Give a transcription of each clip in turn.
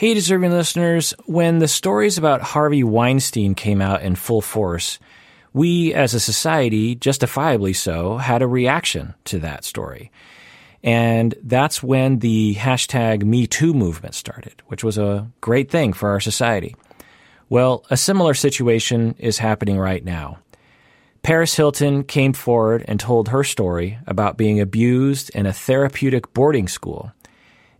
Hey, deserving listeners, when the stories about Harvey Weinstein came out in full force, we as a society, justifiably so, had a reaction to that story. And that's when the hashtag MeToo movement started, which was a great thing for our society. Well, a similar situation is happening right now. Paris Hilton came forward and told her story about being abused in a therapeutic boarding school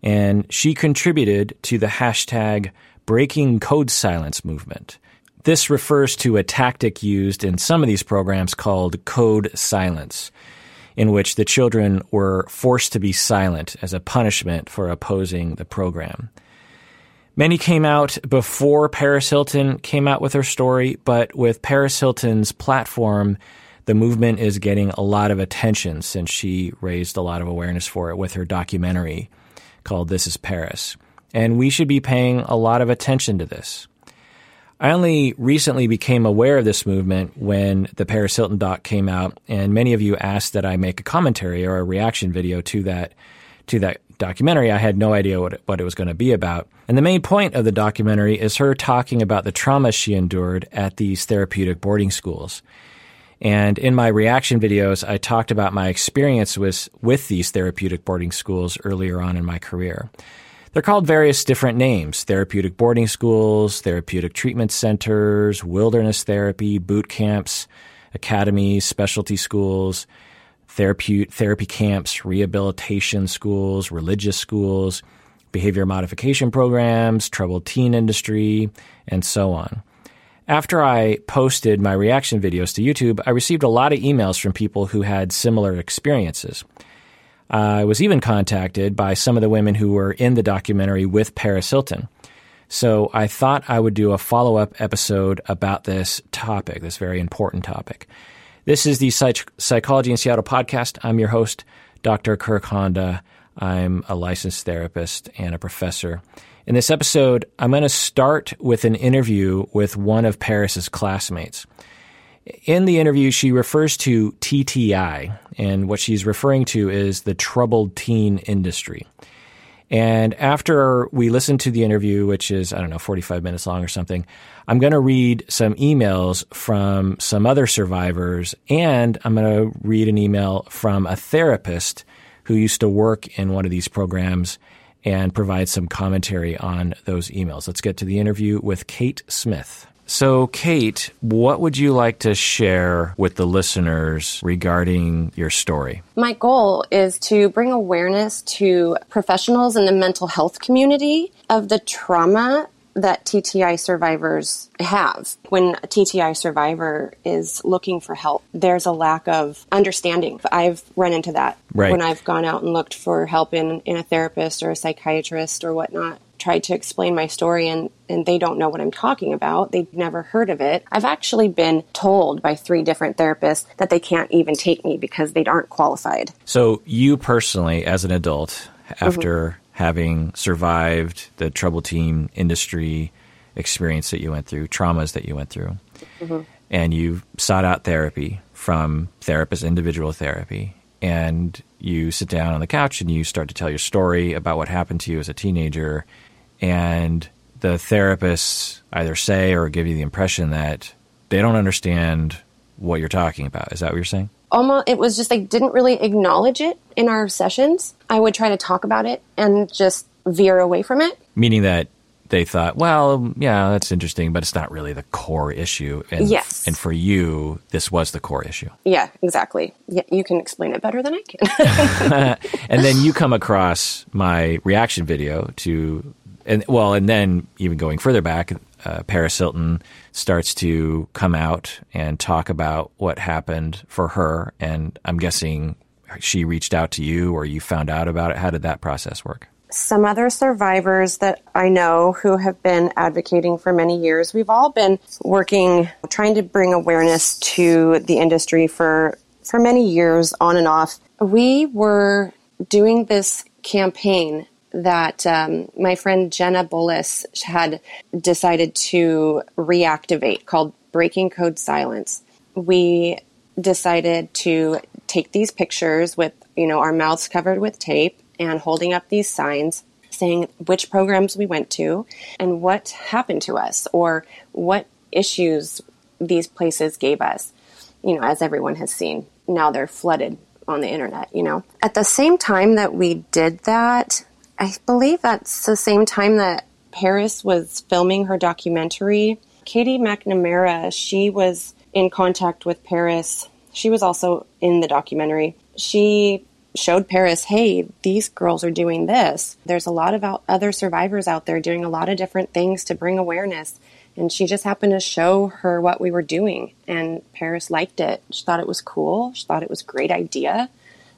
and she contributed to the hashtag Breaking Code Silence movement. This refers to a tactic used in some of these programs called code silence, in which the children were forced to be silent as a punishment for opposing the program. Many came out before Paris Hilton came out with her story, but with Paris Hilton's platform, the movement is getting a lot of attention since she raised a lot of awareness for it with her documentary called This is Paris. And we should be paying a lot of attention to this. I only recently became aware of this movement when the Paris Hilton doc came out, and many of you asked that I make a commentary or a reaction video to that to that documentary. I had no idea what it, what it was going to be about. And the main point of the documentary is her talking about the trauma she endured at these therapeutic boarding schools. And in my reaction videos, I talked about my experience with, with these therapeutic boarding schools earlier on in my career. They're called various different names therapeutic boarding schools, therapeutic treatment centers, wilderness therapy, boot camps, academies, specialty schools, therapy, therapy camps, rehabilitation schools, religious schools, behavior modification programs, troubled teen industry, and so on. After I posted my reaction videos to YouTube, I received a lot of emails from people who had similar experiences. I was even contacted by some of the women who were in the documentary with Paris Hilton. So I thought I would do a follow up episode about this topic, this very important topic. This is the Psych- Psychology in Seattle podcast. I'm your host, Dr. Kirk Honda. I'm a licensed therapist and a professor. In this episode, I'm going to start with an interview with one of Paris's classmates. In the interview, she refers to TTI, and what she's referring to is the troubled teen industry. And after we listen to the interview, which is, I don't know, 45 minutes long or something, I'm going to read some emails from some other survivors, and I'm going to read an email from a therapist who used to work in one of these programs and provide some commentary on those emails. Let's get to the interview with Kate Smith. So, Kate, what would you like to share with the listeners regarding your story? My goal is to bring awareness to professionals in the mental health community of the trauma that TTI survivors have. When a TTI survivor is looking for help, there's a lack of understanding. I've run into that right. when I've gone out and looked for help in, in a therapist or a psychiatrist or whatnot. Tried to explain my story and, and they don't know what I'm talking about. They've never heard of it. I've actually been told by three different therapists that they can't even take me because they aren't qualified. So, you personally, as an adult, after mm-hmm having survived the troubled teen industry experience that you went through, traumas that you went through, mm-hmm. and you sought out therapy from therapists, individual therapy, and you sit down on the couch and you start to tell your story about what happened to you as a teenager, and the therapists either say or give you the impression that they don't understand what you're talking about. Is that what you're saying? Almost it was just like didn't really acknowledge it in our sessions. I would try to talk about it and just veer away from it. Meaning that they thought, well, yeah, that's interesting, but it's not really the core issue. And, yes. And for you, this was the core issue. Yeah, exactly. Yeah, you can explain it better than I can. and then you come across my reaction video to, and well, and then even going further back, uh, Paris Hilton starts to come out and talk about what happened for her. And I'm guessing she reached out to you or you found out about it. How did that process work? Some other survivors that I know who have been advocating for many years, we've all been working, trying to bring awareness to the industry for, for many years on and off. We were doing this campaign that um, my friend Jenna Bullis had decided to reactivate called Breaking Code Silence. We decided to take these pictures with, you know, our mouths covered with tape and holding up these signs saying which programs we went to and what happened to us or what issues these places gave us. You know, as everyone has seen, now they're flooded on the internet, you know. At the same time that we did that, I believe that's the same time that Paris was filming her documentary. Katie McNamara, she was in contact with Paris. She was also in the documentary. She showed Paris, hey, these girls are doing this. There's a lot of other survivors out there doing a lot of different things to bring awareness. And she just happened to show her what we were doing. And Paris liked it. She thought it was cool. She thought it was a great idea.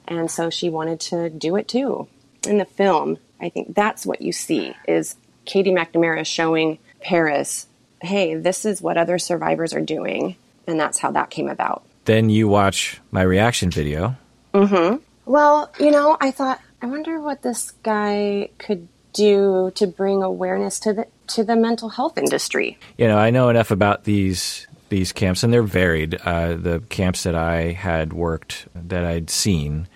And so she wanted to do it too. In the film, I think that's what you see is Katie McNamara showing Paris, hey, this is what other survivors are doing. And that's how that came about. Then you watch my reaction video. Mm-hmm. Well, you know, I thought, I wonder what this guy could do to bring awareness to the to the mental health industry. You know, I know enough about these these camps, and they're varied. Uh, the camps that I had worked, that I'd seen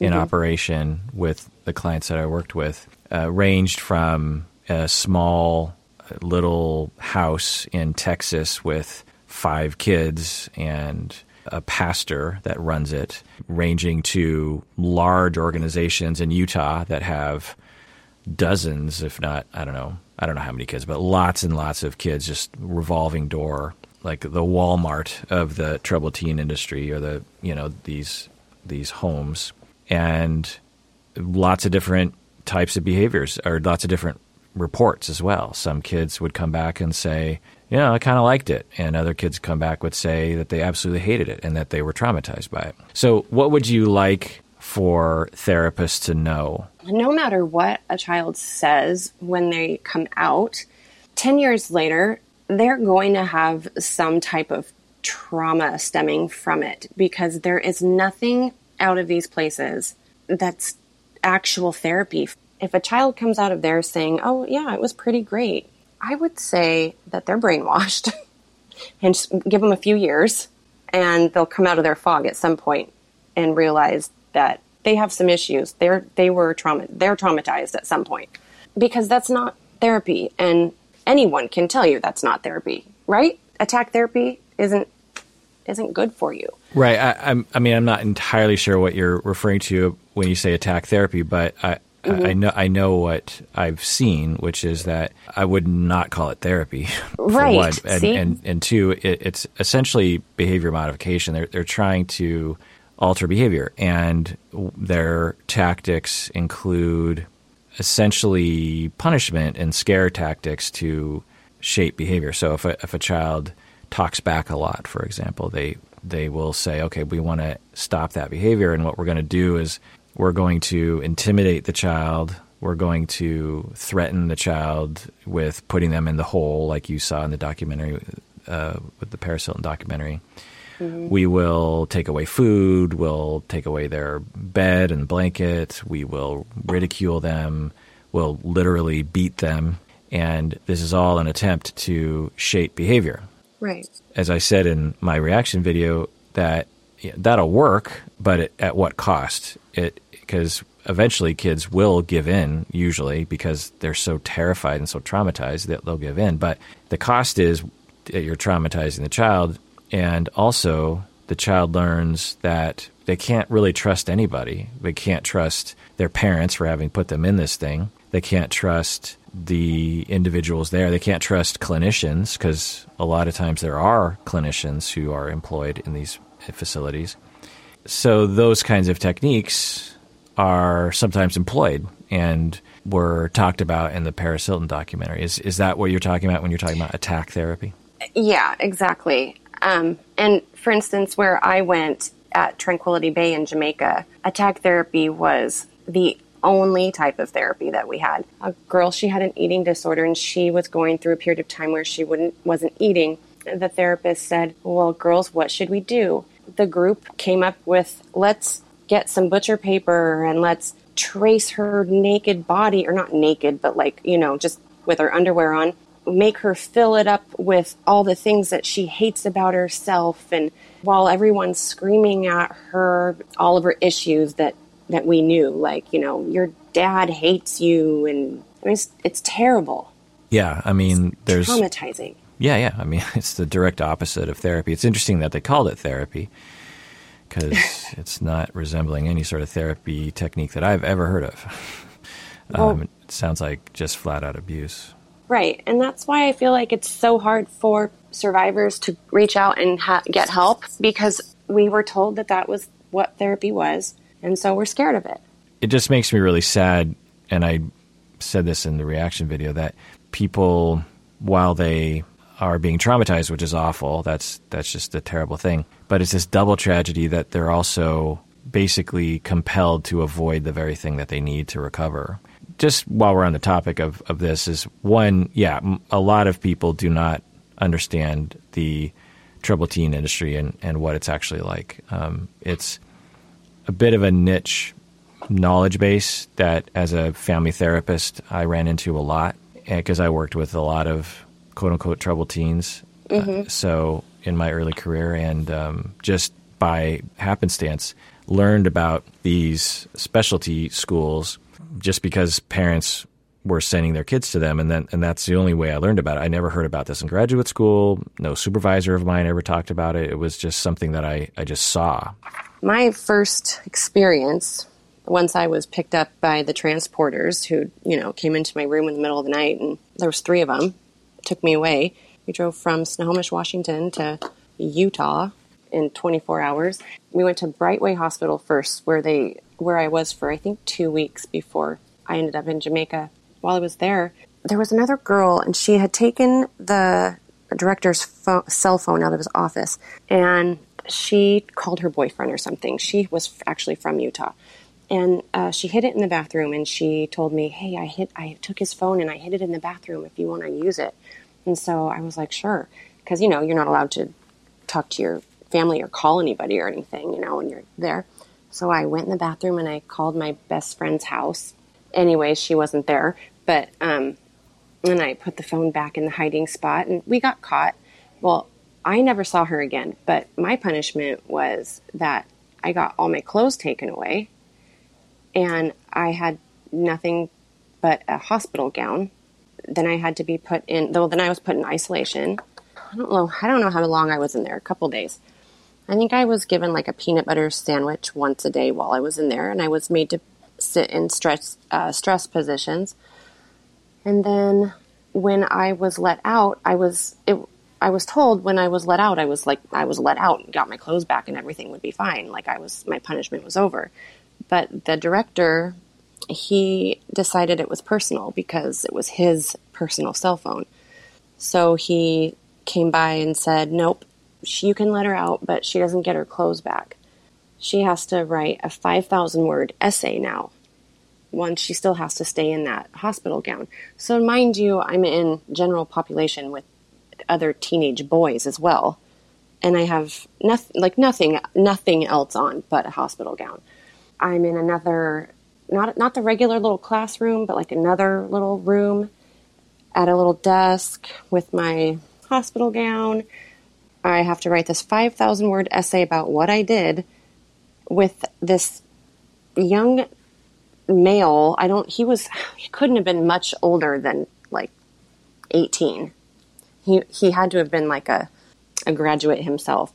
in mm-hmm. operation with the clients that I worked with, uh, ranged from a small little house in Texas with five kids and a pastor that runs it, ranging to large organizations in Utah that have dozens, if not, I don't know, I don't know how many kids, but lots and lots of kids, just revolving door, like the Walmart of the troubled teen industry, or the you know these these homes, and lots of different types of behaviors, or lots of different reports as well. Some kids would come back and say, you know, I kind of liked it. And other kids come back would say that they absolutely hated it and that they were traumatized by it. So, what would you like for therapists to know? No matter what a child says when they come out, 10 years later, they're going to have some type of trauma stemming from it because there is nothing out of these places that's actual therapy. If a child comes out of there saying, Oh, yeah, it was pretty great, I would say that they're brainwashed and give them a few years and they'll come out of their fog at some point and realize that they have some issues. They're they were trauma they're traumatized at some point because that's not therapy, and anyone can tell you that's not therapy, right? Attack therapy isn't isn't good for you. Right. I, I'm, I mean, I'm not entirely sure what you're referring to when you say attack therapy, but I, Mm-hmm. I know I know what I've seen, which is that I would not call it therapy. right. One. And, See? and, and two, it, it's essentially behavior modification. They're they're trying to alter behavior. And their tactics include essentially punishment and scare tactics to shape behavior. So if a, if a child talks back a lot, for example, they they will say, okay, we want to stop that behavior, and what we're going to do is we're going to intimidate the child. We're going to threaten the child with putting them in the hole, like you saw in the documentary, uh, with the Paris Hilton documentary. Mm-hmm. We will take away food. We'll take away their bed and blanket. We will ridicule them. We'll literally beat them. And this is all an attempt to shape behavior. Right. As I said in my reaction video, that that'll work, but at what cost? It because eventually kids will give in usually because they're so terrified and so traumatized that they'll give in. But the cost is that you're traumatizing the child and also, the child learns that they can't really trust anybody. They can't trust their parents for having put them in this thing. They can't trust the individuals there. They can't trust clinicians because a lot of times there are clinicians who are employed in these facilities. So, those kinds of techniques are sometimes employed and were talked about in the Paris Hilton documentary. Is, is that what you're talking about when you're talking about attack therapy? Yeah, exactly. Um, and for instance, where I went at Tranquility Bay in Jamaica, attack therapy was the only type of therapy that we had. A girl, she had an eating disorder and she was going through a period of time where she wouldn't wasn't eating. The therapist said, "Well, girls, what should we do?" The group came up with, "Let's get some butcher paper and let's trace her naked body or not naked, but like, you know, just with her underwear on make her fill it up with all the things that she hates about herself and while everyone's screaming at her all of her issues that that we knew like you know your dad hates you and I mean, it's, it's terrible. Yeah, I mean, there's traumatizing. Yeah, yeah. I mean, it's the direct opposite of therapy. It's interesting that they called it therapy because it's not resembling any sort of therapy technique that I've ever heard of. Well, um, it sounds like just flat out abuse. Right. And that's why I feel like it's so hard for survivors to reach out and ha- get help because we were told that that was what therapy was. And so we're scared of it. It just makes me really sad. And I said this in the reaction video that people, while they are being traumatized, which is awful, that's, that's just a terrible thing. But it's this double tragedy that they're also basically compelled to avoid the very thing that they need to recover just while we're on the topic of, of this is one, yeah, a lot of people do not understand the troubled teen industry and, and what it's actually like. Um, it's a bit of a niche knowledge base that, as a family therapist, I ran into a lot because I worked with a lot of quote unquote troubled teens. Mm-hmm. Uh, so in my early career, and um, just by happenstance, learned about these specialty schools just because parents were sending their kids to them, and then and that's the only way I learned about it. I never heard about this in graduate school. No supervisor of mine ever talked about it. It was just something that I, I just saw. My first experience, once I was picked up by the transporters who you know came into my room in the middle of the night, and there was three of them, took me away. We drove from Snohomish, Washington to Utah in 24 hours. We went to Brightway Hospital first, where they where I was for I think two weeks before I ended up in Jamaica. While I was there, there was another girl, and she had taken the director's phone, cell phone out of his office, and she called her boyfriend or something. She was actually from Utah, and uh, she hid it in the bathroom. And she told me, "Hey, I hit, I took his phone and I hid it in the bathroom. If you want to use it." And so I was like, "Sure," because you know you're not allowed to talk to your family or call anybody or anything, you know, when you're there. So I went in the bathroom and I called my best friend's house. Anyway, she wasn't there, but um, and I put the phone back in the hiding spot, and we got caught. Well, I never saw her again, but my punishment was that I got all my clothes taken away, and I had nothing but a hospital gown. Then I had to be put in. Though then I was put in isolation. I don't know. I don't know how long I was in there. A couple days. I think I was given like a peanut butter sandwich once a day while I was in there, and I was made to sit in stress uh, stress positions. And then when I was let out, I was it. I was told when I was let out, I was like I was let out and got my clothes back, and everything would be fine. Like I was, my punishment was over. But the director, he decided it was personal because it was his personal cell phone. So he came by and said, "Nope, you can let her out, but she doesn't get her clothes back. She has to write a 5,000 word essay now. One, she still has to stay in that hospital gown. So, mind you, I'm in general population with other teenage boys as well. And I have nothing, like nothing, nothing else on but a hospital gown. I'm in another, not, not the regular little classroom, but like another little room at a little desk with my hospital gown I have to write this 5,000 word essay about what I did with this young male. I don't, he was, he couldn't have been much older than like 18. He, he had to have been like a, a graduate himself,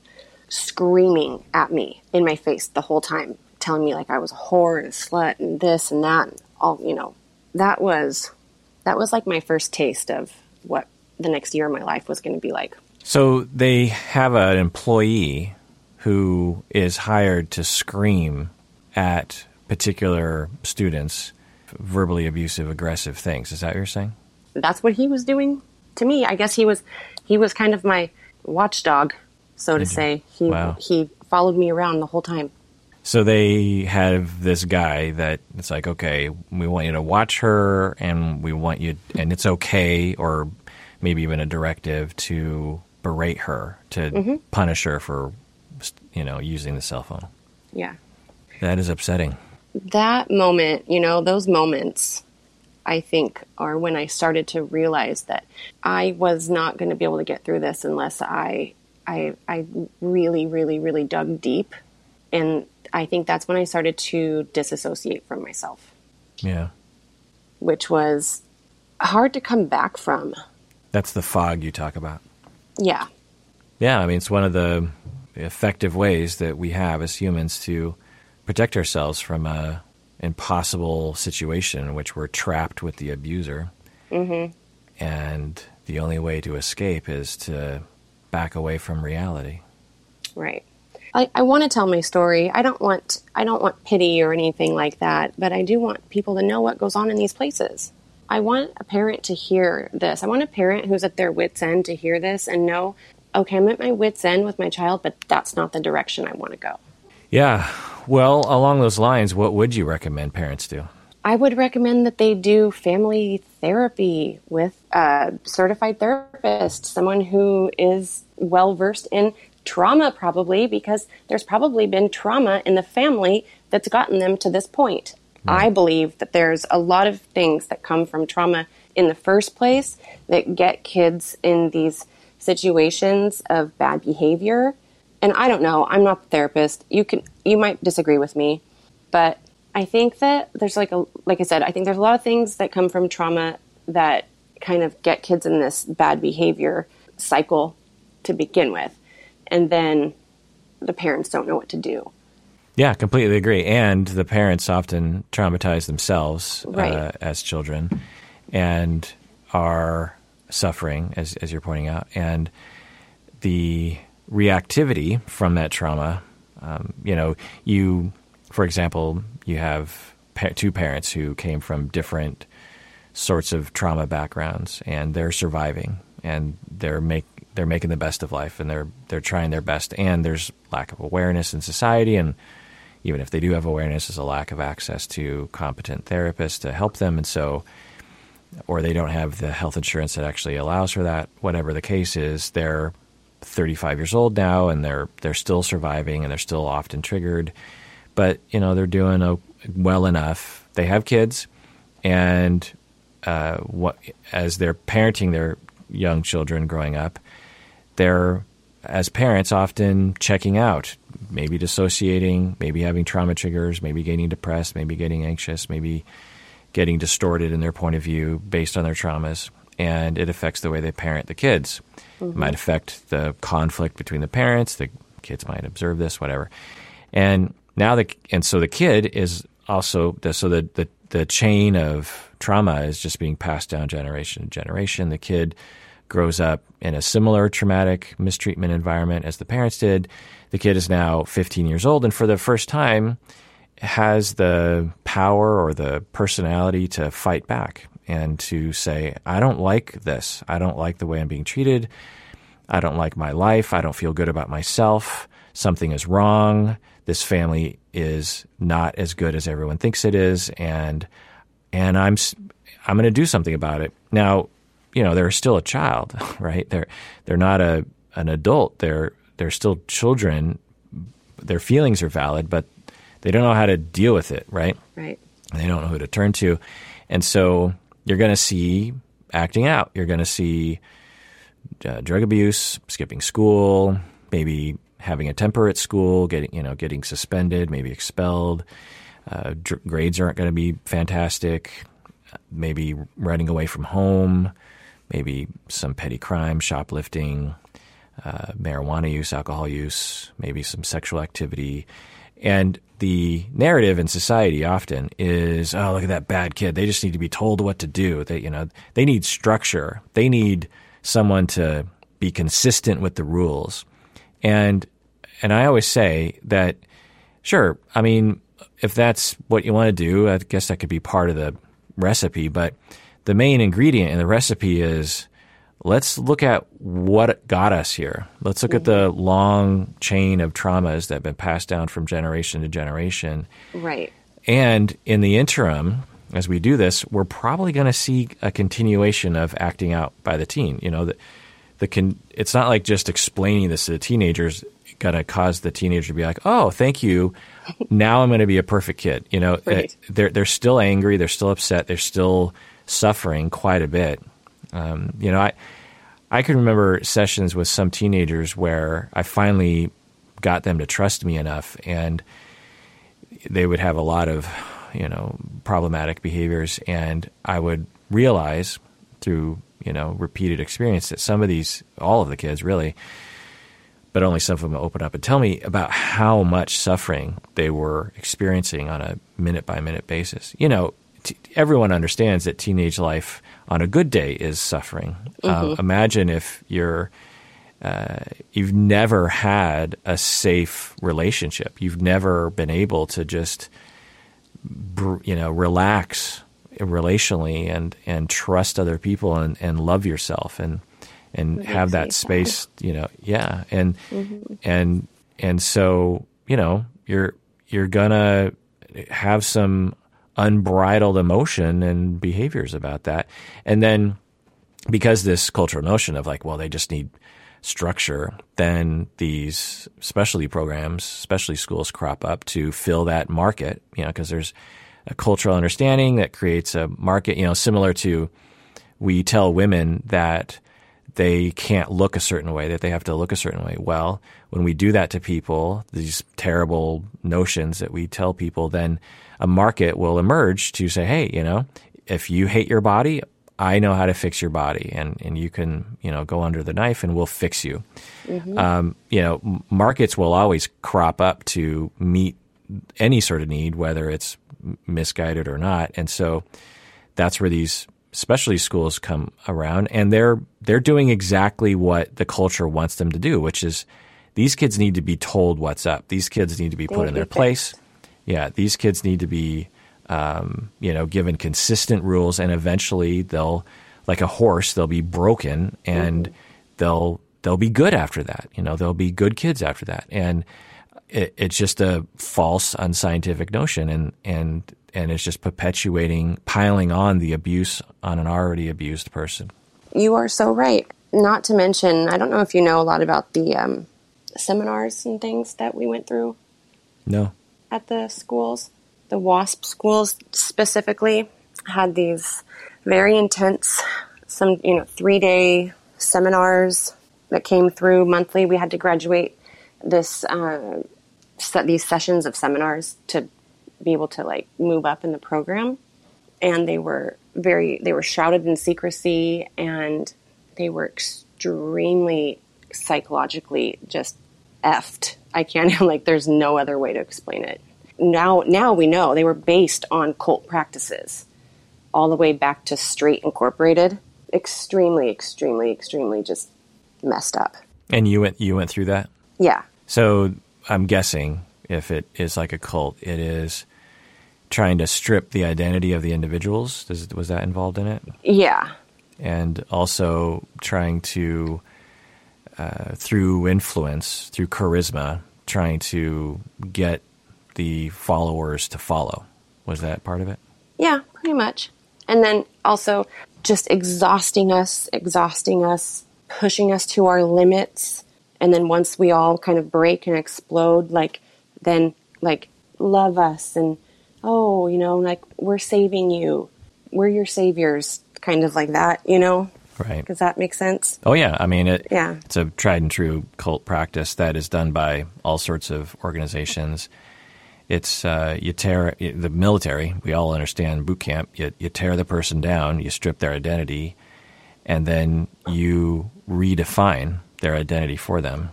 screaming at me in my face the whole time, telling me like I was a whore and a slut and this and that and all, you know, that was, that was like my first taste of what the next year of my life was going to be like. So they have an employee who is hired to scream at particular students verbally abusive, aggressive things. Is that what you're saying? That's what he was doing to me. I guess he was he was kind of my watchdog, so to say. He wow. he followed me around the whole time. So they have this guy that it's like, okay, we want you to watch her, and we want you, and it's okay, or maybe even a directive to berate her to mm-hmm. punish her for you know using the cell phone. Yeah. That is upsetting. That moment, you know, those moments I think are when I started to realize that I was not going to be able to get through this unless I I I really really really dug deep and I think that's when I started to disassociate from myself. Yeah. Which was hard to come back from. That's the fog you talk about. Yeah. Yeah, I mean, it's one of the effective ways that we have as humans to protect ourselves from a impossible situation in which we're trapped with the abuser. Mm-hmm. And the only way to escape is to back away from reality. Right. I, I want to tell my story. I don't want I don't want pity or anything like that, but I do want people to know what goes on in these places. I want a parent to hear this. I want a parent who's at their wits end to hear this and know, okay, I'm at my wits end with my child, but that's not the direction I want to go. Yeah. Well, along those lines, what would you recommend parents do? I would recommend that they do family therapy with a certified therapist, someone who is well versed in trauma, probably, because there's probably been trauma in the family that's gotten them to this point. I believe that there's a lot of things that come from trauma in the first place that get kids in these situations of bad behavior. And I don't know, I'm not the therapist. You can you might disagree with me, but I think that there's like a like I said, I think there's a lot of things that come from trauma that kind of get kids in this bad behavior cycle to begin with. And then the parents don't know what to do. Yeah, completely agree. And the parents often traumatize themselves right. uh, as children and are suffering, as, as you're pointing out. And the reactivity from that trauma, um, you know, you, for example, you have pa- two parents who came from different sorts of trauma backgrounds, and they're surviving, and they're make they're making the best of life, and they're they're trying their best. And there's lack of awareness in society, and even if they do have awareness, there's a lack of access to competent therapists to help them, and so. Or they don't have the health insurance that actually allows for that. Whatever the case is, they're 35 years old now, and they're they're still surviving, and they're still often triggered but you know they're doing a, well enough. They have kids, and uh, what as they're parenting their young children growing up, they're as parents often checking out, maybe dissociating, maybe having trauma triggers, maybe getting depressed, maybe getting anxious, maybe getting distorted in their point of view based on their traumas, and it affects the way they parent the kids. Mm-hmm. Might affect the conflict between the parents. The kids might observe this, whatever, and now the and so the kid is also the, so the, the the chain of trauma is just being passed down generation to generation. The kid grows up in a similar traumatic mistreatment environment as the parents did. The kid is now 15 years old and for the first time has the power or the personality to fight back and to say, I don't like this. I don't like the way I'm being treated. I don't like my life. I don't feel good about myself. Something is wrong this family is not as good as everyone thinks it is, and and I'm I'm going to do something about it. Now, you know, they're still a child, right? They're they're not a an adult. They're they're still children. Their feelings are valid, but they don't know how to deal with it, right? Right. They don't know who to turn to, and so you're going to see acting out. You're going to see uh, drug abuse, skipping school, maybe having a temper at school, getting you know getting suspended, maybe expelled. Uh, dr- grades aren't going to be fantastic. Maybe running away from home. Maybe some petty crime, shoplifting, uh, marijuana use, alcohol use, maybe some sexual activity. And the narrative in society often is, oh, look at that bad kid. They just need to be told what to do. They, you know, they need structure. They need someone to be consistent with the rules. And and I always say that, sure, I mean, if that's what you want to do, I guess that could be part of the recipe. But the main ingredient in the recipe is let's look at what got us here. Let's look mm-hmm. at the long chain of traumas that have been passed down from generation to generation. Right. And in the interim, as we do this, we're probably going to see a continuation of acting out by the teen. You know, the, the con- it's not like just explaining this to the teenagers going to cause the teenager to be like, "Oh, thank you. Now I'm going to be a perfect kid." You know, right. they're they're still angry, they're still upset, they're still suffering quite a bit. Um, you know, I I can remember sessions with some teenagers where I finally got them to trust me enough, and they would have a lot of you know problematic behaviors, and I would realize through you know repeated experience that some of these, all of the kids really, but only some of them open up and tell me about how much suffering they were experiencing on a minute by minute basis. You know, t- everyone understands that teenage life on a good day is suffering. Mm-hmm. Uh, imagine if you're uh, you've never had a safe relationship. You've never been able to just you know relax relationally and and trust other people and and love yourself and and have that space you know yeah and mm-hmm. and and so you know you're you're gonna have some unbridled emotion and behaviors about that and then because this cultural notion of like well they just need structure then these specialty programs specialty schools crop up to fill that market you know because there's a cultural understanding that creates a market, you know, similar to we tell women that they can't look a certain way, that they have to look a certain way. Well, when we do that to people, these terrible notions that we tell people, then a market will emerge to say, hey, you know, if you hate your body, I know how to fix your body, and, and you can you know go under the knife, and we'll fix you. Mm-hmm. Um, you know, markets will always crop up to meet any sort of need, whether it's misguided or not. And so that's where these specialty schools come around and they're they're doing exactly what the culture wants them to do, which is these kids need to be told what's up. These kids need to be put in their place. Yeah, these kids need to be um, you know given consistent rules, and eventually they'll like a horse they'll be broken and mm-hmm. they'll they'll be good after that. You know they'll be good kids after that, and it, it's just a false, unscientific notion, and and and it's just perpetuating, piling on the abuse on an already abused person. You are so right. Not to mention, I don't know if you know a lot about the um, seminars and things that we went through. No. At the schools, the WASP schools specifically had these very intense, some you know, three day seminars that came through monthly. We had to graduate this uh, set these sessions of seminars to be able to like move up in the program. And they were very they were shrouded in secrecy and they were extremely psychologically just effed i can't like there's no other way to explain it now now we know they were based on cult practices all the way back to straight incorporated extremely extremely extremely just messed up and you went you went through that yeah so I'm guessing if it is like a cult, it is trying to strip the identity of the individuals. Does, was that involved in it? Yeah. And also trying to, uh, through influence, through charisma, trying to get the followers to follow. Was that part of it? Yeah, pretty much. And then also just exhausting us, exhausting us, pushing us to our limits and then once we all kind of break and explode like then like love us and oh you know like we're saving you we're your saviors kind of like that you know right does that make sense oh yeah i mean it yeah it's a tried and true cult practice that is done by all sorts of organizations it's uh, you tear the military we all understand boot camp you, you tear the person down you strip their identity and then you redefine their identity for them.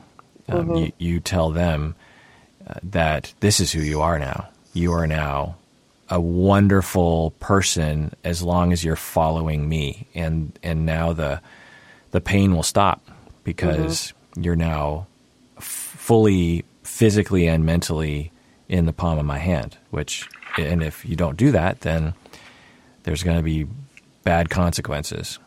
Um, mm-hmm. you, you, tell them uh, that this is who you are now. You are now a wonderful person as long as you're following me, and and now the the pain will stop because mm-hmm. you're now f- fully physically and mentally in the palm of my hand. Which, and if you don't do that, then there's going to be bad consequences.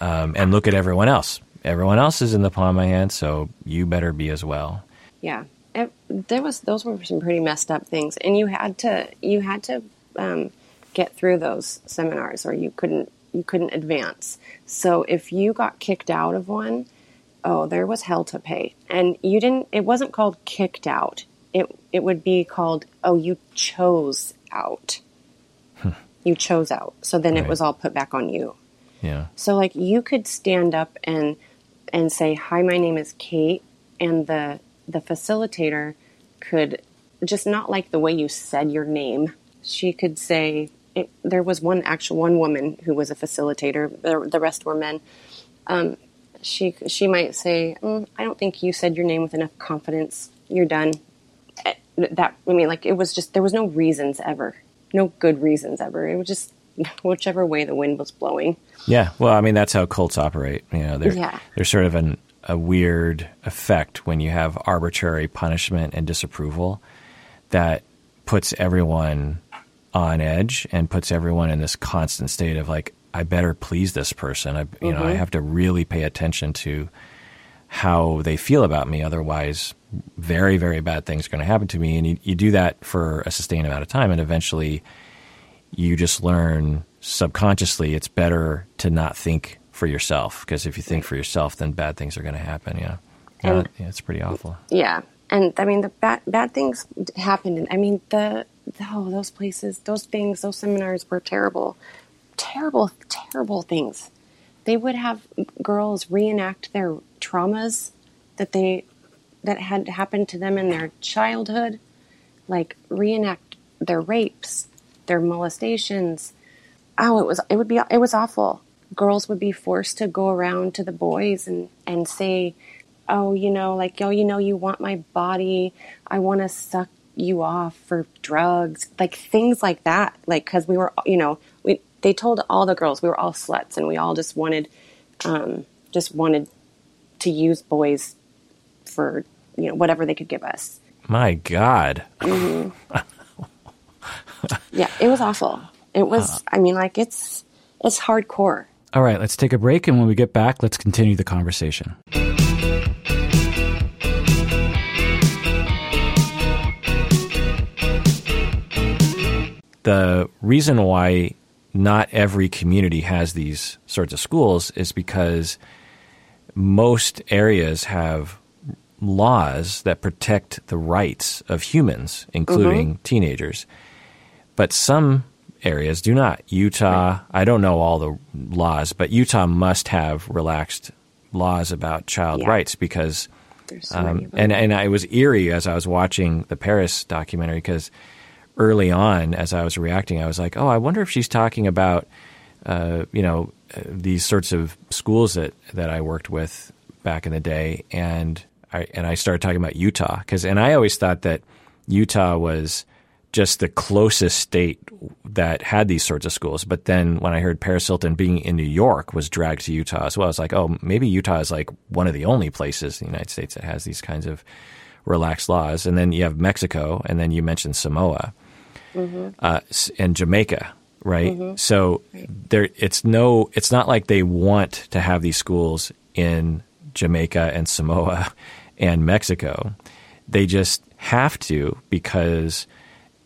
Um, and look at everyone else everyone else is in the palm of my hand, so you better be as well. Yeah, it, there was those were some pretty messed up things, and you had to you had to um, get through those seminars, or you couldn't you couldn't advance. So if you got kicked out of one, oh, there was hell to pay, and you didn't. It wasn't called kicked out. It it would be called oh, you chose out. Hmm. You chose out. So then right. it was all put back on you. Yeah. So like you could stand up and and say, "Hi, my name is Kate," and the the facilitator could just not like the way you said your name. She could say, it, there was one actual one woman who was a facilitator. The, the rest were men. Um, she she might say, mm, "I don't think you said your name with enough confidence. You're done." Eh, that I mean, like it was just there was no reasons ever, no good reasons ever. It was just whichever way the wind was blowing. Yeah, well, I mean that's how cults operate. You know, they're Yeah. they're sort of an, a weird effect when you have arbitrary punishment and disapproval that puts everyone on edge and puts everyone in this constant state of like, I better please this person. I, you know, I mm-hmm. have to really pay attention to how they feel about me. Otherwise, very, very bad things are going to happen to me. And you, you do that for a sustained amount of time, and eventually you just learn subconsciously it's better to not think for yourself because if you think for yourself, then bad things are going to happen. Yeah, yeah, And- yeah, it's pretty awful. Yeah, and I mean the bad bad things happened. And I mean the oh those places, those things, those seminars were terrible, terrible, terrible things. They would have girls reenact their traumas that they that had happened to them in their childhood, like reenact their rapes, their molestations. Oh, it was it would be it was awful. Girls would be forced to go around to the boys and and say, "Oh, you know, like yo, you know, you want my body. I want to suck you off for drugs." Like things like that. Like cuz we were, you know, we they told all the girls we were all sluts and we all just wanted um just wanted to use boys for, you know, whatever they could give us. My God. Yeah, it was awful. It was I mean like it's it's hardcore. All right, let's take a break, and when we get back, let's continue the conversation. The reason why not every community has these sorts of schools is because most areas have laws that protect the rights of humans, including teenagers but some areas do not. Utah, I don't know all the laws, but Utah must have relaxed laws about child Yeah. rights because, so um, and and I was eerie as I was watching the Paris documentary because early on, as I was reacting, I was like, oh, I wonder if she's talking about, uh, you know, uh, these sorts of schools that that I worked with back in the day, and I and I started talking about Utah because, and I always thought that Utah was just the closest state that had these sorts of schools. But then when I heard Paris Hilton being in New York was dragged to Utah as well, I was like, oh, maybe Utah is like one of the only places in the United States that has these kinds of relaxed laws. And then you have Mexico, and then you mentioned Samoa Mm-hmm. uh, s- and Jamaica, right? Mm-hmm. So there, it's no, it's not like they want to have these schools in Jamaica and Samoa and Mexico. They just have to because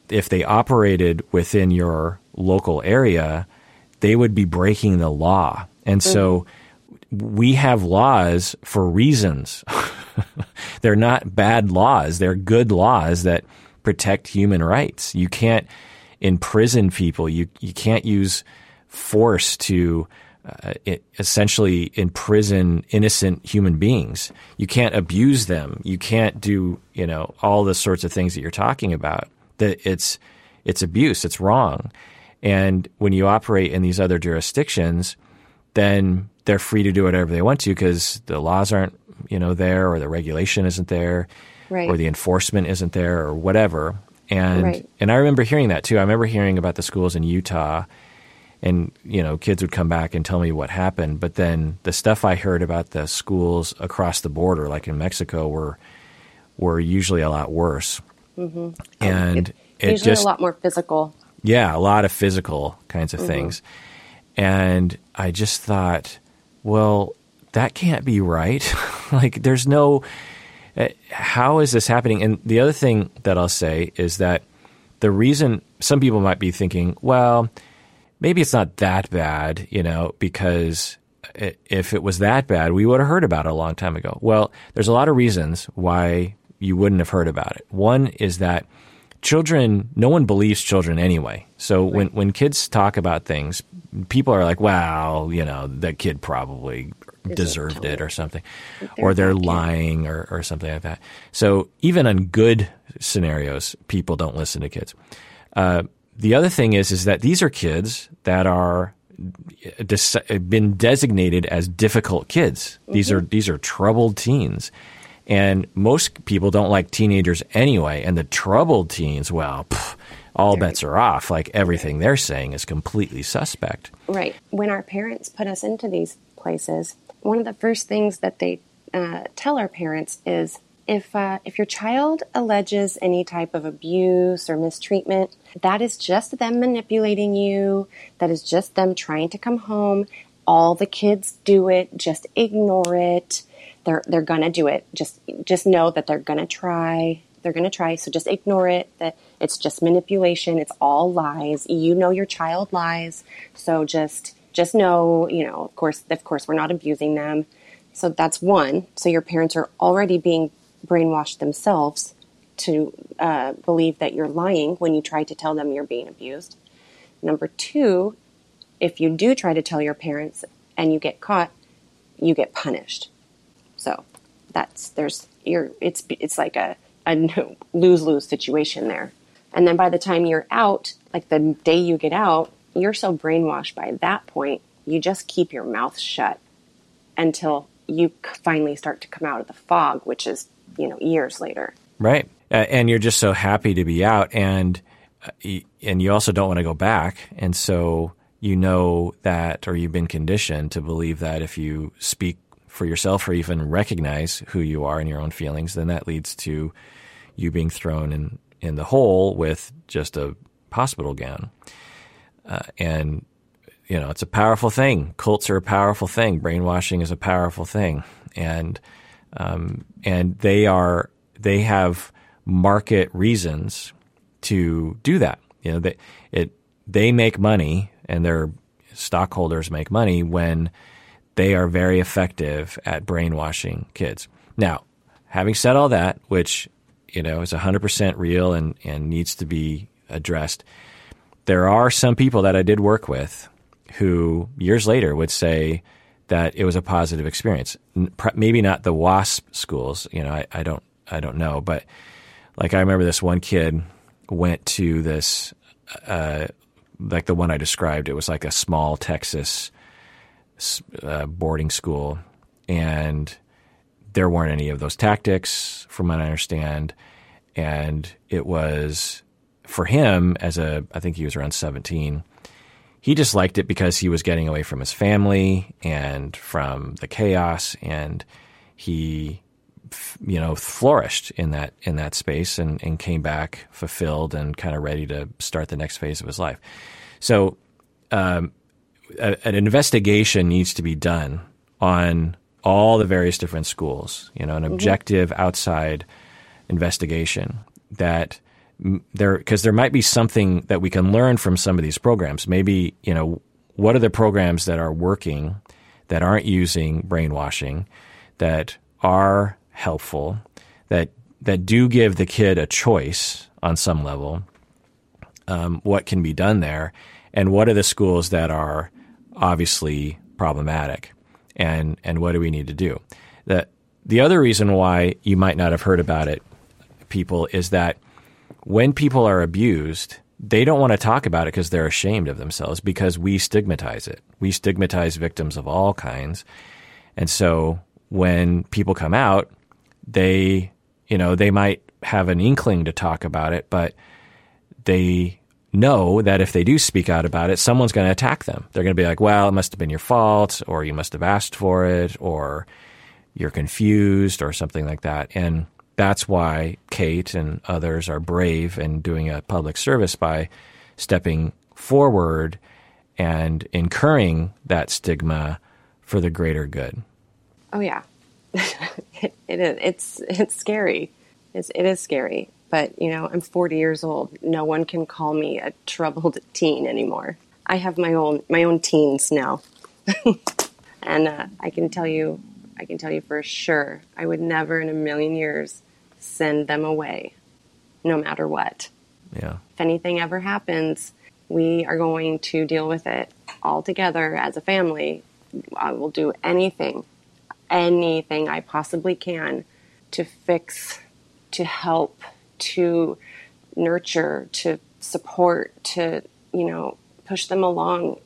if they operated within your local area, they would be breaking the law. And so mm-hmm. we have laws for reasons. they're not bad laws, they're good laws that protect human rights. You can't imprison people, you, you can't use force to uh, essentially imprison innocent human beings. You can't abuse them. You can't do you know all the sorts of things that you're talking about. That it's it's abuse. It's wrong. And when you operate in these other jurisdictions, then they're free to do whatever they want to because the laws aren't you know there or the regulation isn't there Right. or the enforcement isn't there or whatever. And Right. and I remember hearing that too. I remember hearing about the schools in Utah and you know kids would come back and tell me what happened but then the stuff i heard about the schools across the border like in mexico were were usually a lot worse mm-hmm. and it, Usually just a lot more physical. yeah a lot of physical kinds of mm-hmm. things and i just thought well that can't be right like there's no Eh, how is this happening and the other thing that i'll say is that the reason some people might be thinking well maybe it's not that bad, you know, because eh, if it was that bad, we would have heard about it a long time ago. Well, there's a lot of reasons why you wouldn't have heard about it. One is that children, no one believes children anyway. So when, when kids talk about things, people are like, wow, you know, that kid probably deserved it or something, or they're lying or, or something like that. So even on good scenarios, people don't listen to kids. Uh, the other thing is is that these are kids that are been designated as difficult kids. Mm-hmm. These are these are troubled teens. And most people don't like teenagers anyway. And the troubled teens, well, pff, all bets are off. Like everything they're saying is completely suspect. Right. When our parents put us into these places, one of the first things that they uh, tell our parents is if uh, if your child alleges any type of abuse or mistreatment, that is just them manipulating you. That is just them trying to come home. All the kids do it. Just ignore it. They're they're gonna do it. Just just know that they're gonna try. They're gonna try. So just ignore it. That it's just manipulation. It's all lies. You know your child lies. So just just know. You know. Of course. Of course, we're not abusing them. So that's one. So your parents are already being brainwashed themselves to uh, believe that you're lying when you try to tell them you're being abused. Number two, if you do try to tell your parents and you get caught, you get punished. So that's there's you're it's it's like a, a lose lose situation there. And then by the time you're out, like the day you get out, you're so brainwashed by that point, you just keep your mouth shut until you finally start to come out of the fog, which is you know years later. Right, uh, and you're just so happy to be out, and uh, and you also don't want to go back, and so you know that, or you've been conditioned to believe that if you speak for yourself or even recognize who you are and your own feelings, then that leads to you being thrown in in the hole with just a hospital gown, uh, and you know it's a powerful thing. Cults are a powerful thing. Brainwashing is a powerful thing, and um, and they are they have market reasons to do that. You know, they it they make money and their stockholders make money when they are very effective at brainwashing kids. Now, having said all that, which you know is 100% real and, and needs to be addressed, there are some people that I did work with who years later would say, that it was a positive experience. Maybe not the WASP schools, you know, I, I don't I don't know, but like I remember this one kid went to this uh, like the one I described. It was like a small Texas uh, boarding school, and there weren't any of those tactics, from what I understand. And it was for him as a I think he was around seventeen he just liked it because he was getting away from his family and from the chaos and he you know flourished in that in that space and, and came back fulfilled and kind of ready to start the next phase of his life so um, a, an investigation needs to be done on all the various different schools you know an mm-hmm. objective outside investigation that there because there might be something that we can learn from some of these programs. Maybe you know what are the programs that are working that aren't using brainwashing that are helpful that that do give the kid a choice on some level. Um, what can be done there, and what are the schools that are obviously problematic, and and what do we need to do? That the other reason why you might not have heard about it, people, is that when people are abused, they don't want to talk about it because they're ashamed of themselves because we stigmatize it. We stigmatize victims of all kinds. And so when people come out, they, you know, they might have an inkling to talk about it, but they know that if they do speak out about it, someone's going to attack them. They're going to be like, well, it must have been your fault, or you must have asked for it, or you're confused, or something like that. And that's why Kate and others are brave and doing a public service by stepping forward and incurring that stigma for the greater good. Oh yeah, it, it. It's it's scary. It's, it is scary. But you know, I'm 40 years old. No one can call me a troubled teen anymore. I have my own my own teens now, and uh, I can tell you I can tell you for sure, I would never in a million years send them away, no matter what. Yeah. If anything ever happens, we are going to deal with it all together as a family. I will do anything, anything I possibly can to fix, to help, to nurture, to support to, you know, push them along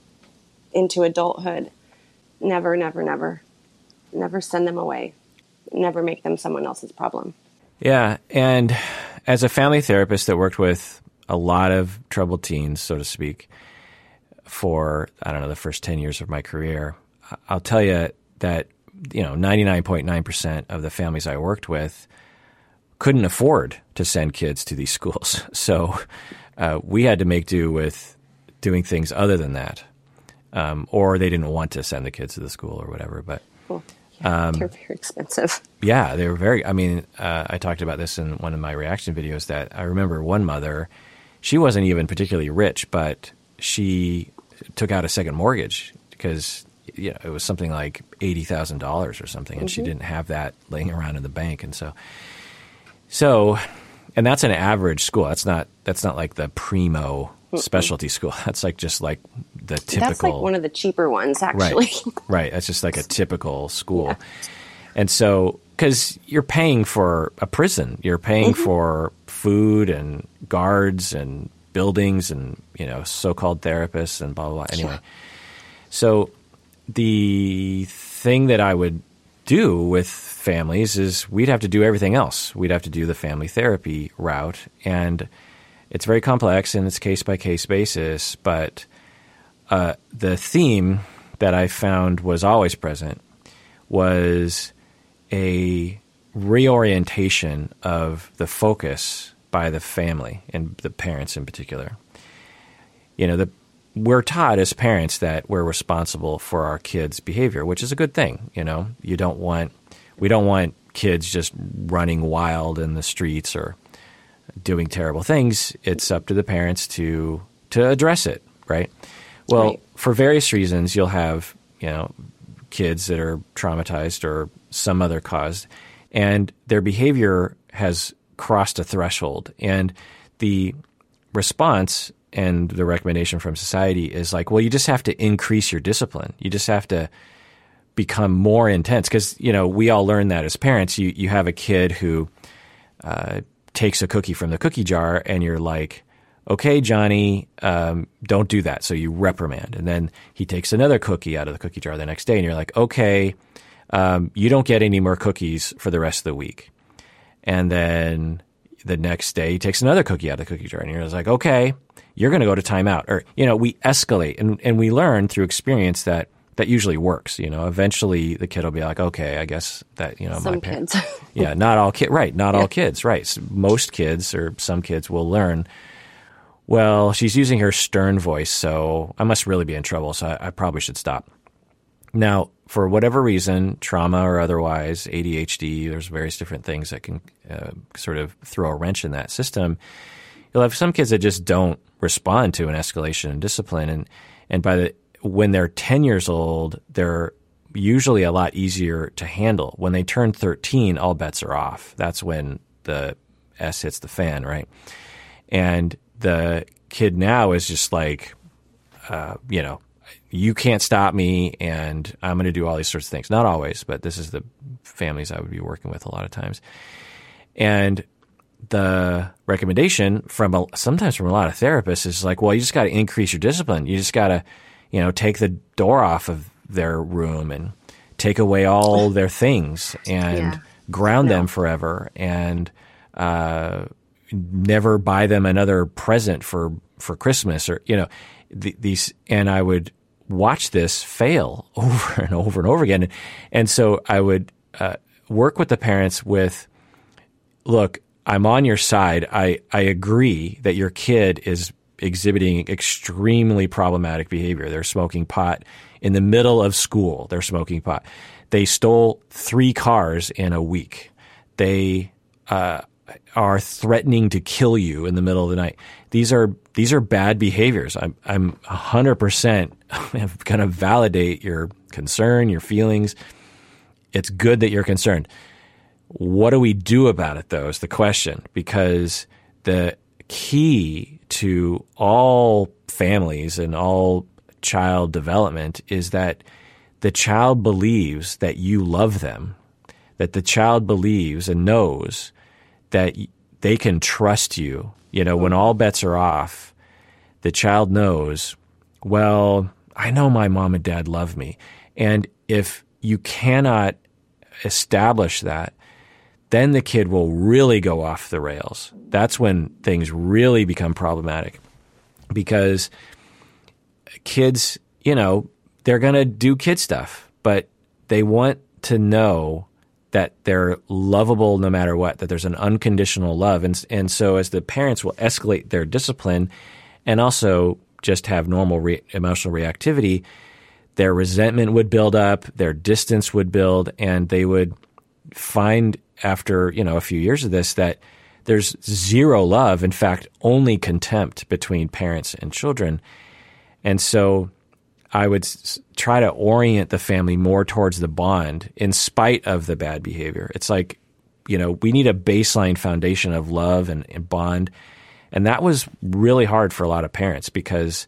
into adulthood. Never, never, never. Never send them away. Never make them someone else's problem. Yeah. And as a family therapist that worked with a lot of troubled teens, so to speak, for, I don't know, the first 10 years of my career, I'll tell you that, you know, 99.9% of the families I worked with couldn't afford to send kids to these schools. So uh, we had to make do with doing things other than that. Um, or they didn't want to send the kids to the school or whatever. But cool. yeah, um, they're very expensive. Yeah, they were very. I mean, uh, I talked about this in one of my reaction videos. That I remember one mother, she wasn't even particularly rich, but she took out a second mortgage because you know, it was something like eighty thousand dollars or something, and mm-hmm. she didn't have that laying around in the bank, and so, so, and that's an average school. That's not that's not like the primo specialty school. That's like just like the typical. That's like one of the cheaper ones, actually. Right. right. That's just like a typical school. Yeah. And so, because you're paying for a prison, you're paying mm-hmm. for food and guards and buildings and you know so-called therapists and blah blah blah. Anyway, yeah. so the thing that I would do with families is we'd have to do everything else. We'd have to do the family therapy route and it's very complex and it's case by case basis, but uh, the theme that I found was always present was a reorientation of the focus by the family and the parents in particular. You know, the, we're taught as parents that we're responsible for our kids' behavior, which is a good thing. You know, you don't want we don't want kids just running wild in the streets or doing terrible things, it's up to the parents to to address it, right? Well, right. for various reasons, you'll have you know kids that are traumatized or some other cause, and their behavior has crossed a threshold, and the response and the recommendation from society is like, well, you just have to increase your discipline. You just have to become more intense because you know we all learn that as parents. You you have a kid who uh, takes a cookie from the cookie jar and you're like, okay, Johnny, um, don't do that. So you reprimand. And then he takes another cookie out of the cookie jar the next day and you're like, okay, um, you don't get any more cookies for the rest of the week. And then the next day he takes another cookie out of the cookie jar and you're like, okay, you're going to go to timeout. Or, you know, we escalate and, and we learn through experience that that usually works. You know, eventually the kid will be like, okay, I guess that you know some my parents. yeah, not all kids. Right, not yeah. all kids. Right, so most kids or some kids will learn. Well, she's using her stern voice, so I must really be in trouble. So I, I probably should stop. Now, for whatever reason, trauma or otherwise, ADHD, there's various different things that can uh, sort of throw a wrench in that system. You'll have some kids that just don't respond to an escalation in discipline, and and by the when they're 10 years old, they're usually a lot easier to handle. When they turn 13, all bets are off. That's when the S hits the fan, right? And the kid now is just like, uh, you know, you can't stop me and I'm going to do all these sorts of things. Not always, but this is the families I would be working with a lot of times. And the recommendation from a, sometimes from a lot of therapists is like, well, you just got to increase your discipline. You just got to you know, take the door off of their room and take away all their things and yeah. ground no. them forever and uh, never buy them another present for for Christmas or you know th- these and I would watch this fail over and over and over again and so I would uh, work with the parents with look I'm on your side I I agree that your kid is exhibiting extremely problematic behavior. They're smoking pot in the middle of school. They're smoking pot. They stole three cars in a week. They uh, are threatening to kill you in the middle of the night. These are these are bad behaviors. I'm I'm hundred percent going to validate your concern, your feelings. It's good that you're concerned. What do we do about it, though? Is the question because the key to all families and all child development is that the child believes that you love them, that the child believes and knows that they can trust you. You know, when all bets are off, the child knows, well, I know my mom and dad love me. And if you cannot establish that, then the kid will really go off the rails. That's when things really become problematic because kids, you know, they're going to do kid stuff, but they want to know that they're lovable no matter what, that there's an unconditional love. And, and so as the parents will escalate their discipline and also just have normal re- emotional reactivity, their resentment would build up, their distance would build, and they would find after, you know, a few years of this that there's zero love, in fact, only contempt between parents and children. And so I would try to orient the family more towards the bond in spite of the bad behavior. It's like, you know, we need a baseline foundation of love and, and bond. And that was really hard for a lot of parents because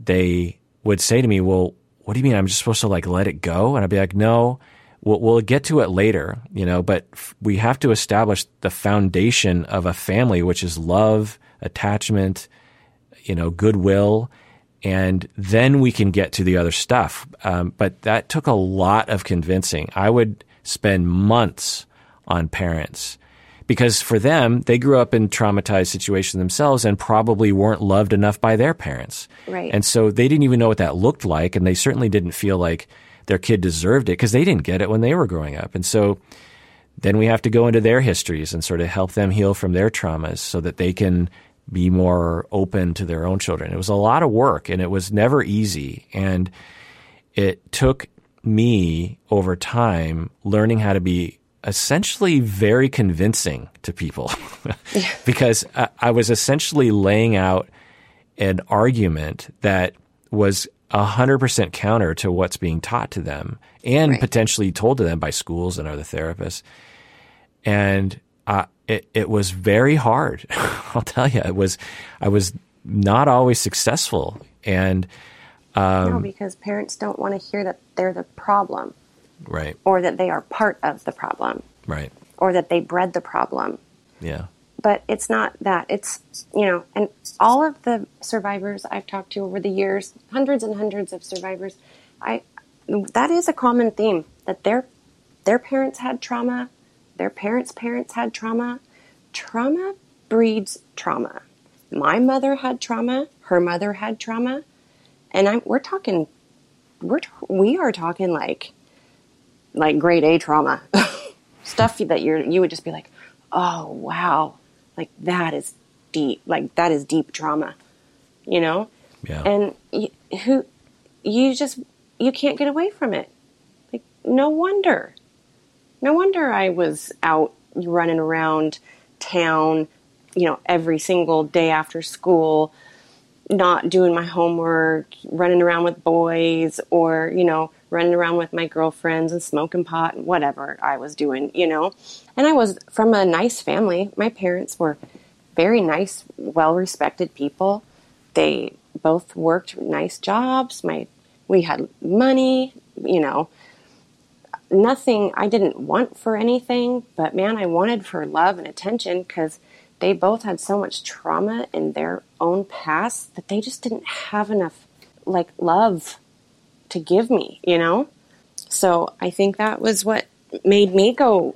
they would say to me, well, what do you mean? I'm just supposed to like let it go? And I'd be like, no, we'll, we'll get to it later, you know, but f- we have to establish the foundation of a family, which is love, attachment, you know, goodwill, and then we can get to the other stuff. Um, but that took a lot of convincing. I would spend months on parents because for them, they grew up in traumatized situations themselves and probably weren't loved enough by their parents. Right. And so they didn't even know what that looked like, and they certainly didn't feel like their kid deserved it because they didn't get it when they were growing up. And so then we have to go into their histories and sort of help them heal from their traumas so that they can be more open to their own children. It was a lot of work and it was never easy. And it took me over time learning how to be essentially very convincing to people because I, I was essentially laying out an argument that was 100% counter to what's being taught to them and Right. potentially told to them by schools and other therapists. And uh, it, it was very hard. I'll tell you, it was, I was not always successful. And, Um, no, because parents don't want to hear that they're the problem right, or that they are part of the problem right. or that they bred the problem. Yeah. But it's not that. It's, you know, and all of the survivors I've talked to over the years, hundreds and hundreds of survivors, I that is a common theme that their their parents had trauma, their parents' parents had trauma. Trauma breeds trauma. My mother had trauma, her mother had trauma, and I'm we're talking we're we are talking like like grade A trauma stuff that you're you would just be like, oh wow, like that is deep, like that is deep trauma, you know, Yeah. and you, who you just you can't get away from it. Like no wonder, no wonder I was out running around town, you know, every single day after school not doing my homework, running around with boys, or, you know, running around with my girlfriends and smoking pot and whatever I was doing, you know. And I was from a nice family. My parents were very nice, well respected people. They both worked nice jobs. My we had money, you know. Nothing I didn't want for anything, but man, I wanted for love and attention because they both had so much trauma in their own past that they just didn't have enough like love to give me, you know? So I think that was what made me go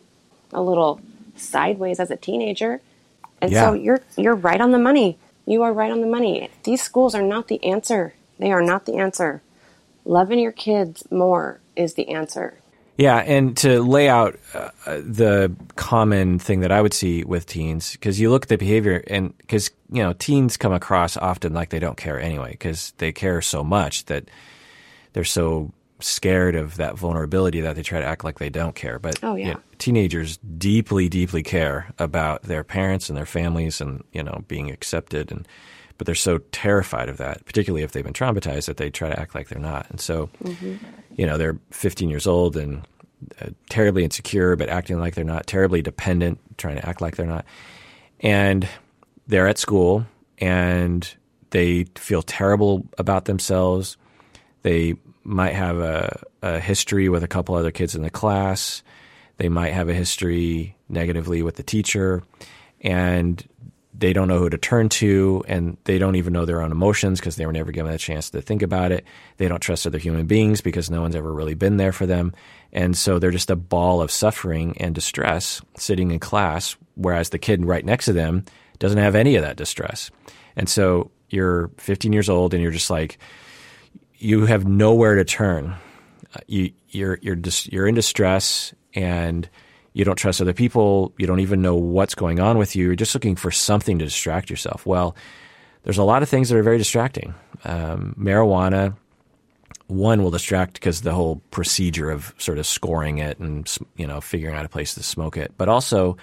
a little sideways as a teenager. And so you're you're right on the money. You are right on the money. These schools are not the answer. They are not the answer. Loving your kids more is the answer. Yeah, and to lay out uh, the common thing that I would see with teens, because you look at the behavior, and because you know teens come across often like they don't care anyway, because they care so much that they're so scared of that vulnerability that they try to act like they don't care. But Oh, yeah. you know, teenagers deeply, deeply care about their parents and their families, and you know being accepted, and but they're so terrified of that, particularly if they've been traumatized, that they try to act like they're not, and so you know they're 15 years old and uh, terribly insecure but acting like they're not terribly dependent trying to act like they're not and they're at school and they feel terrible about themselves they might have a, a history with a couple other kids in the class they might have a history negatively with the teacher and they don't know who to turn to and they don't even know their own emotions because they were never given a chance to think about it. They don't trust other human beings because no one's ever really been there for them. And so they're just a ball of suffering and distress sitting in class, whereas the kid right next to them doesn't have any of that distress. And so you're 15 years old and you're just like, you have nowhere to turn. Uh, you, you're, you're, dis- you're in distress and you don't trust other people. You don't even know what's going on with you. You're just looking for something to distract yourself. Well, there's a lot of things that are very distracting. Um, marijuana, one will distract because the whole procedure of sort of scoring it and you know figuring out a place to smoke it, but also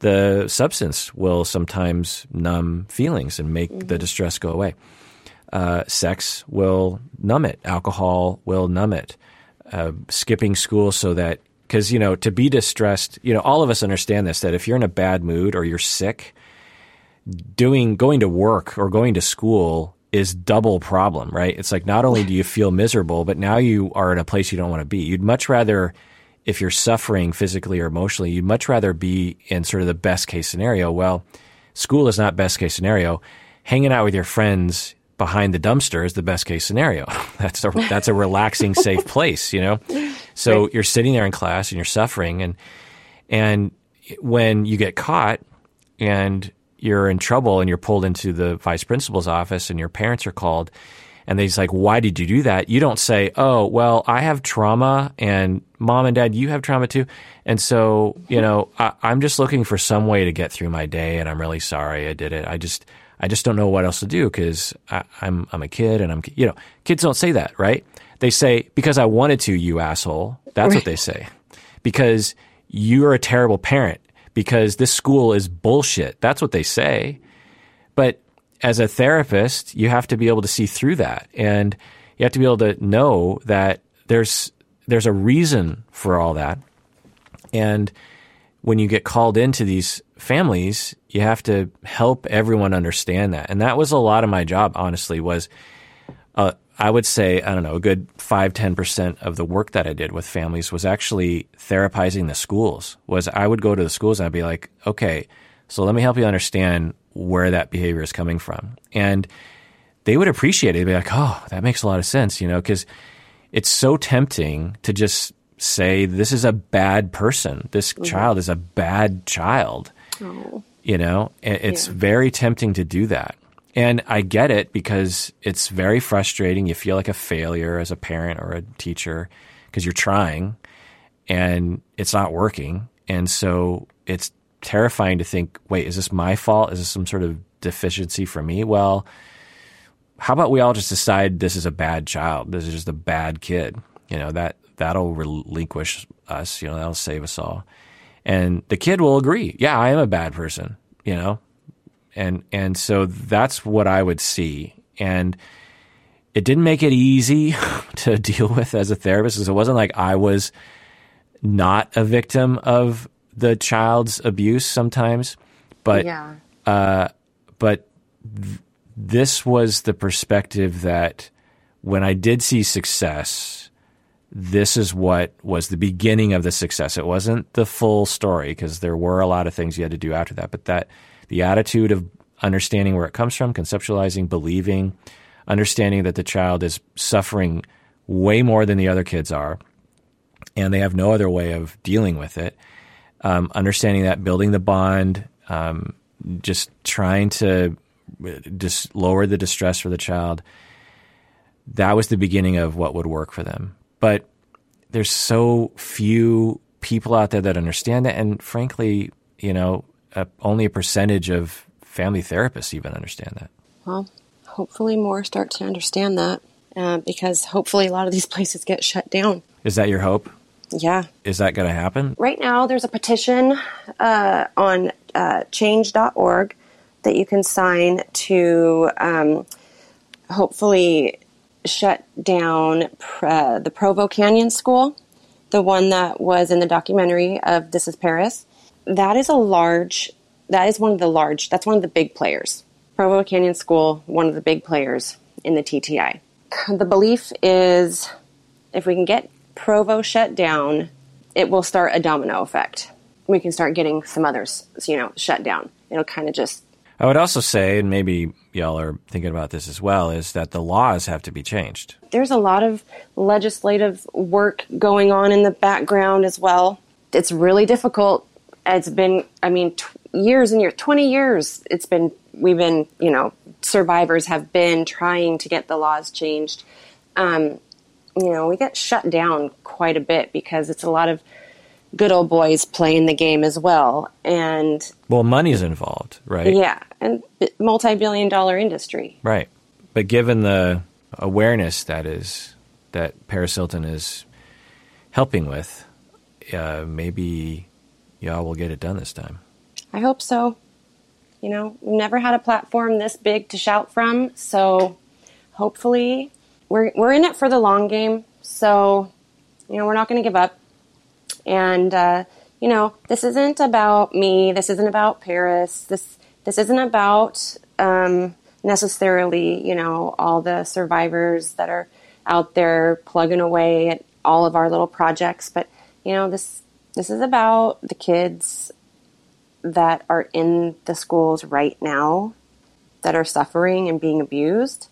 the substance will sometimes numb feelings and make mm-hmm. the distress go away. Uh, sex will numb it. Alcohol will numb it. Uh, skipping school so that because you know to be distressed you know all of us understand this that if you're in a bad mood or you're sick doing going to work or going to school is double problem right it's like not only do you feel miserable but now you are in a place you don't want to be you'd much rather if you're suffering physically or emotionally you'd much rather be in sort of the best case scenario well school is not best case scenario hanging out with your friends behind the dumpster is the best case scenario. That's a that's a relaxing, safe place, you know. So right. you're sitting there in class and you're suffering, and and when you get caught and you're in trouble and you're pulled into the vice principal's office and your parents are called and they's like, why did you do that? You don't say, oh, well, I have trauma and mom and dad, you have trauma too. And so, you know, I, I'm just looking for some way to get through my day and I'm really sorry I did it. I just, I just don't know what else to do because I'm I'm a kid and I'm you know kids don't say that right. They say because I wanted to, you asshole. That's right. what they say. Because you're a terrible parent. Because this school is bullshit. That's what they say. But as a therapist, you have to be able to see through that, and you have to be able to know that there's there's a reason for all that, and when you get called into these families, you have to help everyone understand that. And that was a lot of my job, honestly, was uh, I would say, I don't know, a good 5 10% of the work that I did with families was actually therapizing the schools. Was I would go to the schools and I'd be like, okay, so let me help you understand where that behavior is coming from. And they would appreciate it. They'd be like, oh, that makes a lot of sense, you know, because it's so tempting to just say this is a bad person. This mm-hmm. child is a bad child. You know, it's yeah. very tempting to do that. And I get it because it's very frustrating. You feel like a failure as a parent or a teacher because you're trying and it's not working. And so it's terrifying to think, wait, is this my fault? Is this some sort of deficiency for me? Well, how about we all just decide this is a bad child? This is just a bad kid. You know, that that'll relinquish us, you know, that'll save us all. And the kid will agree, yeah, I am a bad person, you know? And and so that's what I would see. And it didn't make it easy to deal with as a therapist because it wasn't like I was not a victim of the child's abuse sometimes, but yeah. uh, but th- this was the perspective that when I did see success, this is what was the beginning of the success. It wasn't the full story because there were a lot of things you had to do after that, but that the attitude of understanding where it comes from, conceptualizing, believing, understanding that the child is suffering way more than the other kids are, and they have no other way of dealing with it. Um, understanding that, building the bond, um, just trying to just lower the distress for the child. That was the beginning of what would work for them but there's so few people out there that understand that, and frankly, you know, uh, only a percentage of family therapists even understand that. Well, hopefully more start to understand that uh, because hopefully a lot of these places get shut down. Is that your hope? Yeah. Is that going to happen? Right now, there's a petition uh, on uh, change.org that you can sign to um, hopefully shut down uh, the Provo Canyon School, the one that was in the documentary of This is Paris. That is a large, that is one of the large, that's one of the big players. Provo Canyon School, one of the big players in the TTI. The belief is if we can get Provo shut down, it will start a domino effect. We can start getting some others, you know, shut down. It'll kind of just I would also say, and maybe y'all are thinking about this as well, is that the laws have to be changed. There's a lot of legislative work going on in the background as well. It's really difficult. It's been, I mean, t- years and years, 20 years, it's been, we've been, you know, survivors have been trying to get the laws changed. Um, you know, we get shut down quite a bit because it's a lot of good old boys playing the game as well. And well, money's involved, right? Yeah, and multi-billion dollar industry. Right. But given the awareness that is that Paris Hilton is helping with, uh, maybe y'all will get it done this time. I hope so. You know, we've never had a platform this big to shout from, so hopefully we're we're in it for the long game. So, you know, we're not going to give up. And uh, you know, this isn't about me. This isn't about Paris. This this isn't about um, necessarily, you know, all the survivors that are out there plugging away at all of our little projects. But you know, this this is about the kids that are in the schools right now that are suffering and being abused.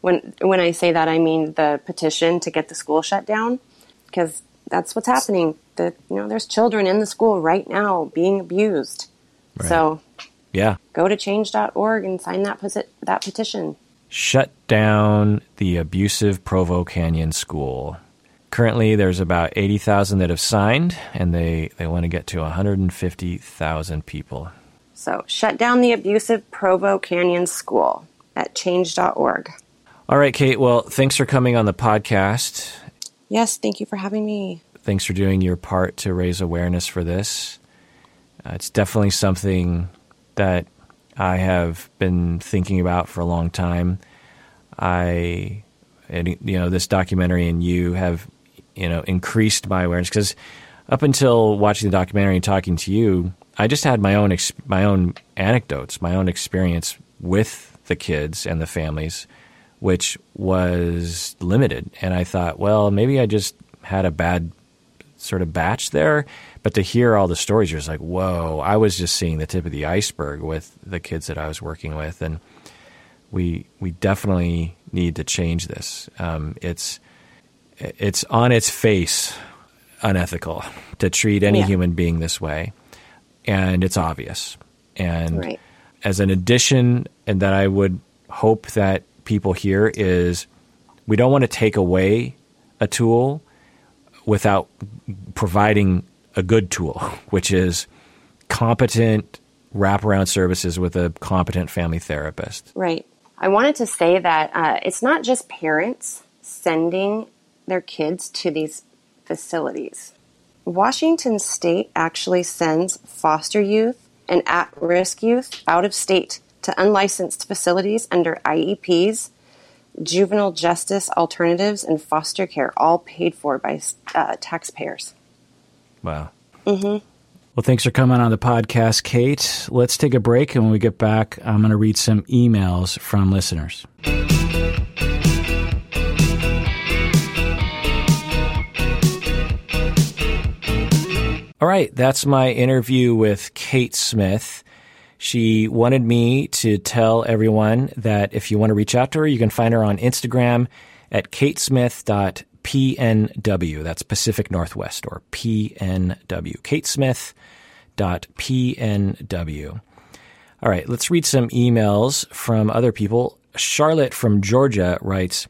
When when I say that, I mean the petition to get the school shut down, because that's what's happening. The you know, there's children in the school right now being abused. Right. So, yeah, go to change.org and sign that posi- that petition. Shut down the abusive Provo Canyon School. Currently, there's about 80,000 that have signed, and they, they want to get to 150,000 people. So, shut down the abusive Provo Canyon School at change.org. All right, Kate. Well, thanks for coming on the podcast. Yes, thank you for having me. Thanks for doing your part to raise awareness for this. Uh, it's definitely something that I have been thinking about for a long time. I, you know, this documentary and you have you know increased my awareness because up until watching the documentary and talking to you, I just had my own my own anecdotes, my own experience with the kids and the families, which was limited. And I thought, well, maybe I just had a bad sort of batch there. But to hear all the stories, you're just like, whoa! I was just seeing the tip of the iceberg with the kids that I was working with, and we we definitely need to change this. Um, it's it's on its face unethical to treat any yeah. human being this way, and it's obvious. And right. as an addition, and that I would hope that people here is we don't want to take away a tool without providing a good tool, which is competent wraparound services with a competent family therapist. Right. I wanted to say that uh, it's not just parents sending their kids to these facilities. Washington state actually sends foster youth and at risk youth out of state to unlicensed facilities under IEPs, juvenile justice alternatives, and foster care, all paid for by uh, taxpayers. Wow. Mm-hmm. Well, thanks for coming on the podcast, Kate. Let's take a break, and when we get back, I'm going to read some emails from listeners. All right, that's my interview with Kate Smith. She wanted me to tell everyone that if you want to reach out to her, you can find her on Instagram at katesmith.pnw. That's Pacific Northwest or PNW. katesmith.pnw. All right, let's read some emails from other people. Charlotte from Georgia writes,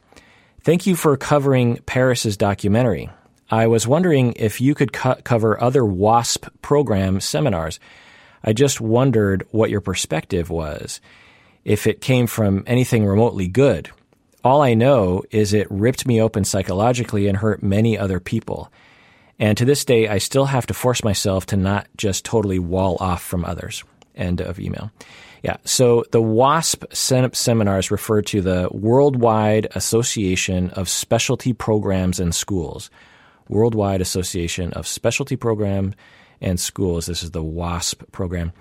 Thank you for covering Paris's documentary. I was wondering if you could co- cover other WASP program seminars. I just wondered what your perspective was, if it came from anything remotely good. All I know is it ripped me open psychologically and hurt many other people. And to this day, I still have to force myself to not just totally wall off from others. End of email. Yeah. So the WASP seminars refer to the Worldwide Association of Specialty Programs and Schools. Worldwide Association of Specialty Program and Schools. This is the WASP program.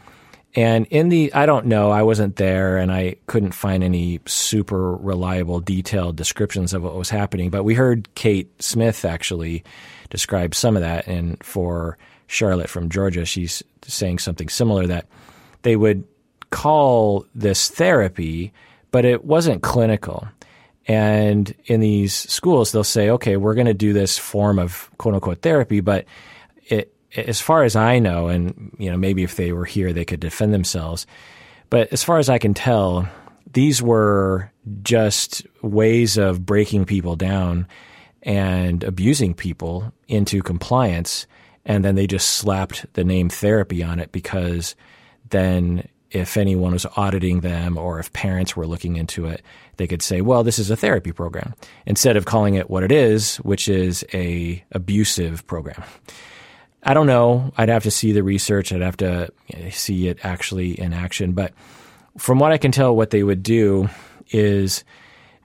And in the, I don't know, I wasn't there and I couldn't find any super reliable, detailed descriptions of what was happening. But we heard Kate Smith actually describe some of that. And for Charlotte from Georgia, she's saying something similar that they would call this therapy, but it wasn't clinical. And in these schools, they'll say, okay, we're going to do this form of quote unquote therapy, but as far as I know, and you know, maybe if they were here, they could defend themselves. But as far as I can tell, these were just ways of breaking people down and abusing people into compliance. And then they just slapped the name therapy on it because then if anyone was auditing them or if parents were looking into it, they could say, well, this is a therapy program instead of calling it what it is, which is a abusive program. I don't know. I'd have to see the research. I'd have to see it actually in action. But from what I can tell, what they would do is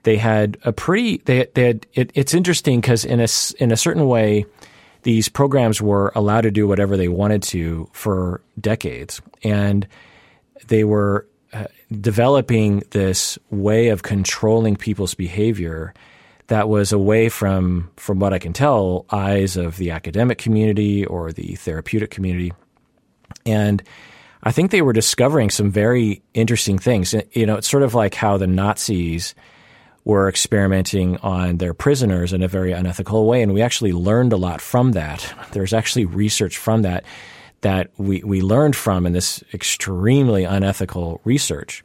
they had a pretty they they had it, it's interesting because in a in a certain way these programs were allowed to do whatever they wanted to for decades and they were uh, developing this way of controlling people's behavior that was away from from what I can tell eyes of the academic community or the therapeutic community and I think they were discovering some very interesting things. You know, it's sort of like how the Nazis were experimenting on their prisoners in a very unethical way. And we actually learned a lot from that. There's actually research from that that we, we learned from in this extremely unethical research.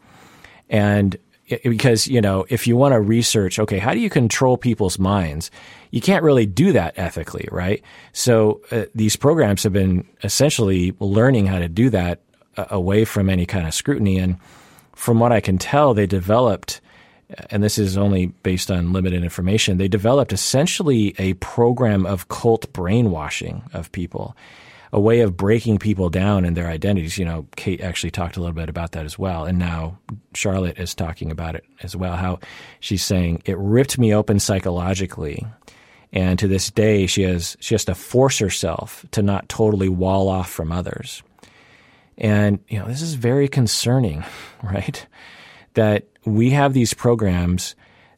And because, you know, if you want to research, okay, how do you control people's minds? You can't really do that ethically, right? So uh, these programs have been essentially learning how to do that uh, away from any kind of scrutiny. And from what I can tell, they developed and this is only based on limited information, they developed essentially a program of cult brainwashing of people, a way of breaking people down in their identities. You know, Kate actually talked a little bit about that as well. And now Charlotte is talking about it as well, how she's saying it ripped me open psychologically. And to this day, she has, she has to force herself to not totally wall off from others. And, you know, this is very concerning, right? That we have these programs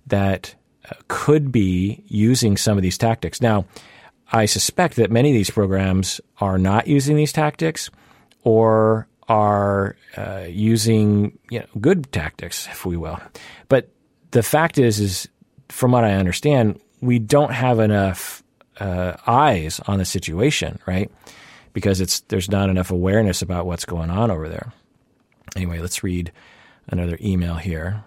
that uh, could be using some of these tactics. Now, I suspect that many of these programs are not using these tactics or are uh, using you know, good tactics, if we will. But the fact is, is from what I understand, we don't have enough uh, eyes on the situation, right? Because it's there's not enough awareness about what's going on over there. Anyway, let's read another email here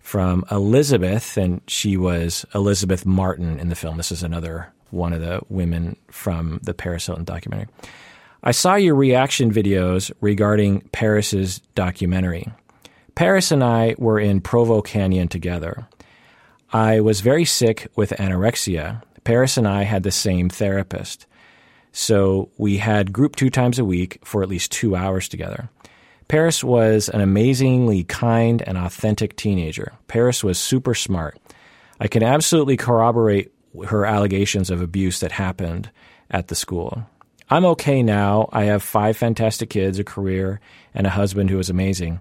from Elizabeth, and she was Elizabeth Martin in the film. This is another one of the women from the Paris Hilton documentary. I saw your reaction videos regarding Paris's documentary. Paris and I were in Provo Canyon together. I was very sick with anorexia. Paris and I had the same therapist. So we had group two times a week for at least two hours together. Paris was an amazingly kind and authentic teenager. Paris was super smart. I can absolutely corroborate her allegations of abuse that happened at the school. I'm okay now. I have five fantastic kids, a career, and a husband who is amazing.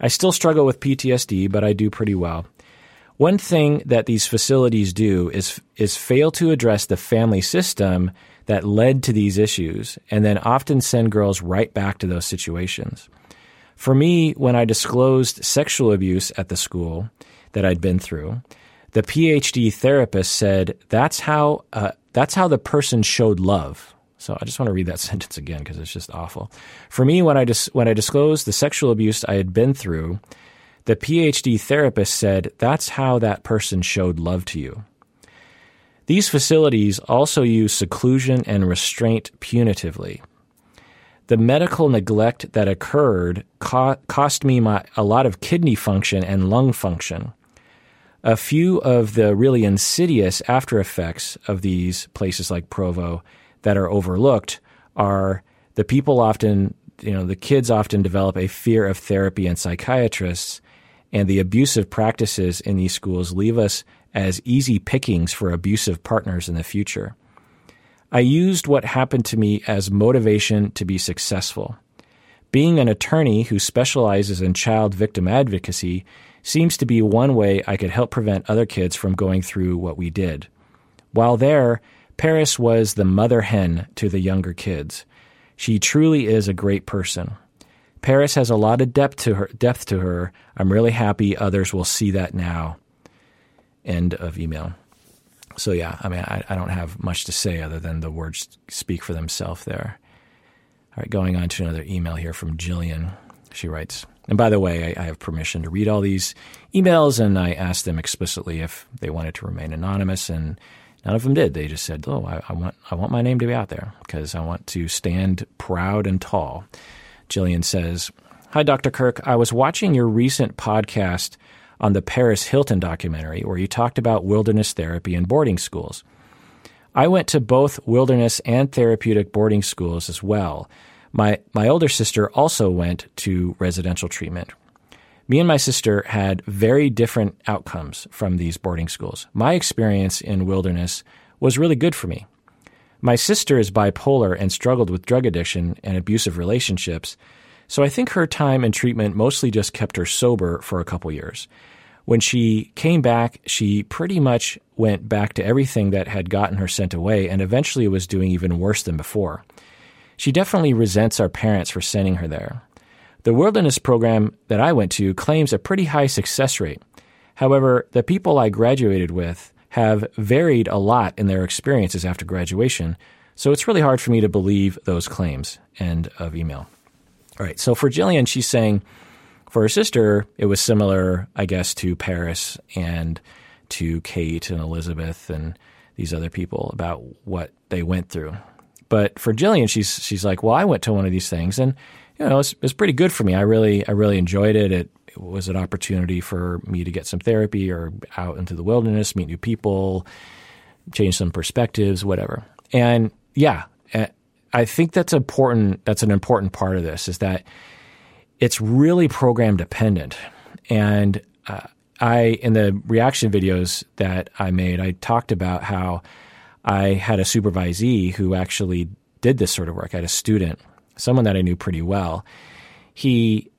I still struggle with PTSD, but I do pretty well. One thing that these facilities do is is fail to address the family system that led to these issues and then often send girls right back to those situations. For me, when I disclosed sexual abuse at the school that I'd been through, the PhD therapist said that's how uh, that's how the person showed love. So I just want to read that sentence again because it's just awful. For me, when I dis- when I disclosed the sexual abuse I had been through, the PhD therapist said that's how that person showed love to you. These facilities also use seclusion and restraint punitively the medical neglect that occurred co- cost me my, a lot of kidney function and lung function. A few of the really insidious after effects of these places like Provo that are overlooked are the people often, you know, the kids often develop a fear of therapy and psychiatrists, and the abusive practices in these schools leave us as easy pickings for abusive partners in the future. I used what happened to me as motivation to be successful. Being an attorney who specializes in child victim advocacy seems to be one way I could help prevent other kids from going through what we did. While there, Paris was the mother hen to the younger kids. She truly is a great person. Paris has a lot of depth to her. Depth to her. I'm really happy others will see that now. End of email. So yeah, I mean, I, I don't have much to say other than the words speak for themselves there. All right, going on to another email here from Jillian. She writes, and by the way, I, I have permission to read all these emails, and I asked them explicitly if they wanted to remain anonymous, and none of them did. They just said, "Oh, I, I want I want my name to be out there because I want to stand proud and tall." Jillian says, "Hi, Dr. Kirk. I was watching your recent podcast." on the Paris Hilton documentary, where you talked about wilderness therapy in boarding schools. I went to both wilderness and therapeutic boarding schools as well. My, my older sister also went to residential treatment. Me and my sister had very different outcomes from these boarding schools. My experience in wilderness was really good for me. My sister is bipolar and struggled with drug addiction and abusive relationships, so I think her time in treatment mostly just kept her sober for a couple years. When she came back, she pretty much went back to everything that had gotten her sent away and eventually was doing even worse than before. She definitely resents our parents for sending her there. The wilderness program that I went to claims a pretty high success rate. However, the people I graduated with have varied a lot in their experiences after graduation, so it's really hard for me to believe those claims. End of email. All right, so for Jillian, she's saying for her sister, it was similar, I guess, to Paris and to Kate and Elizabeth and these other people about what they went through. But for Jillian, she's she's like, well, I went to one of these things, and you know, it's it's pretty good for me. I really I really enjoyed it. It, it was an opportunity for me to get some therapy or out into the wilderness, meet new people, change some perspectives, whatever. And yeah, I think that's important. That's an important part of this is that it's really program dependent. And uh, I, in the reaction videos that I made, I talked about how I had a supervisee who actually did this sort of work. I had a student, someone that I knew pretty well. He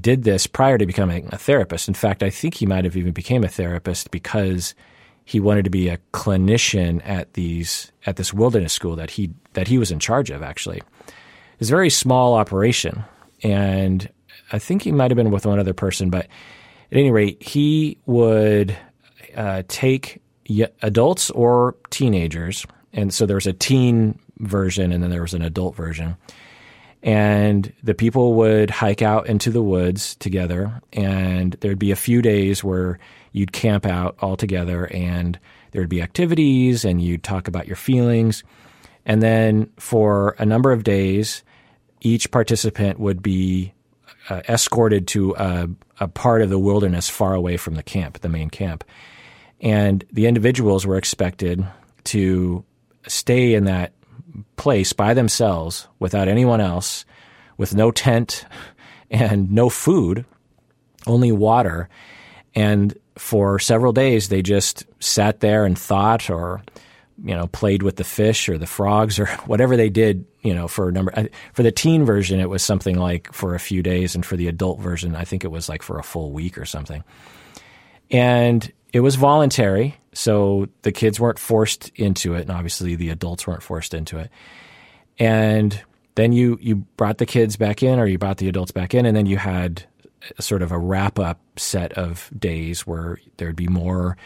did this prior to becoming a therapist. In fact, I think he might have even became a therapist because he wanted to be a clinician at these at this wilderness school that he that he was in charge of actually. It's a very small operation and I think he might have been with one other person, but at any rate, he would uh, take adults or teenagers, and so there was a teen version and then there was an adult version. And the people would hike out into the woods together, and there'd be a few days where you'd camp out all together, and there'd be activities, and you'd talk about your feelings. And then for a number of days, each participant would be uh, escorted to a, a part of the wilderness far away from the camp, the main camp. And the individuals were expected to stay in that place by themselves without anyone else, with no tent and no food, only water. And for several days, they just sat there and thought or you know played with the fish or the frogs or whatever they did you know for a number uh, for the teen version it was something like for a few days and for the adult version i think it was like for a full week or something and it was voluntary so the kids weren't forced into it and obviously the adults weren't forced into it and then you you brought the kids back in or you brought the adults back in and then you had sort of a wrap up set of days where there'd be more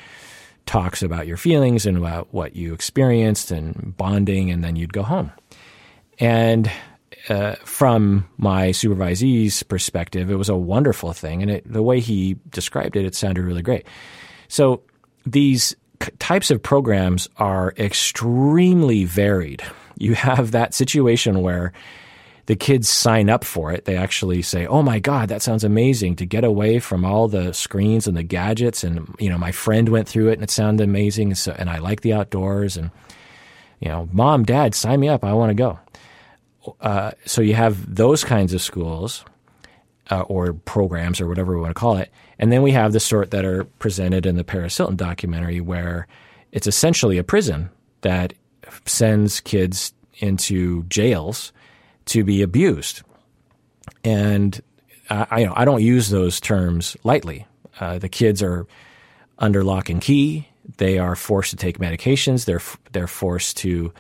talks about your feelings and about what you experienced and bonding, and then you'd go home. And uh, from my supervisee's perspective, it was a wonderful thing. And it, the way he described it, it sounded really great. So these types of programs are extremely varied. You have that situation where the kids sign up for it. They actually say, "Oh my god, that sounds amazing to get away from all the screens and the gadgets." And you know, my friend went through it and it sounded amazing. So, and I like the outdoors. And you know, mom, dad, sign me up. I want to go. Uh, so you have those kinds of schools uh, or programs or whatever we want to call it, and then we have the sort that are presented in the Paris Hilton documentary, where it's essentially a prison that sends kids into jails to be abused. And I, I, you know, I don't use those terms lightly. Uh, the kids are under lock and key. They are forced to take medications. They're they're forced to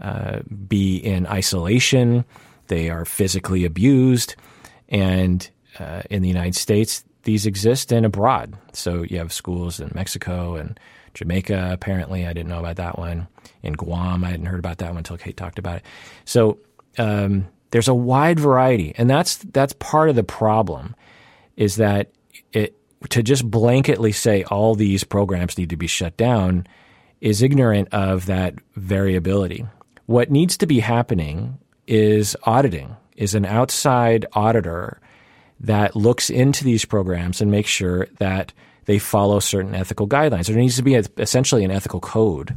uh, be in isolation. They are physically abused, And uh, in the United States, these exist and abroad. So you have schools in Mexico and Jamaica, apparently. I didn't know about that one. In Guam, I hadn't heard about that one until Kate talked about it. So um, there's a wide variety. And that's, that's part of the problem is that it, to just blanketly say all these programs need to be shut down is ignorant of that variability. What needs to be happening is auditing, is an outside auditor that looks into these programs and makes sure that they follow certain ethical guidelines. There needs to be a, essentially an ethical code,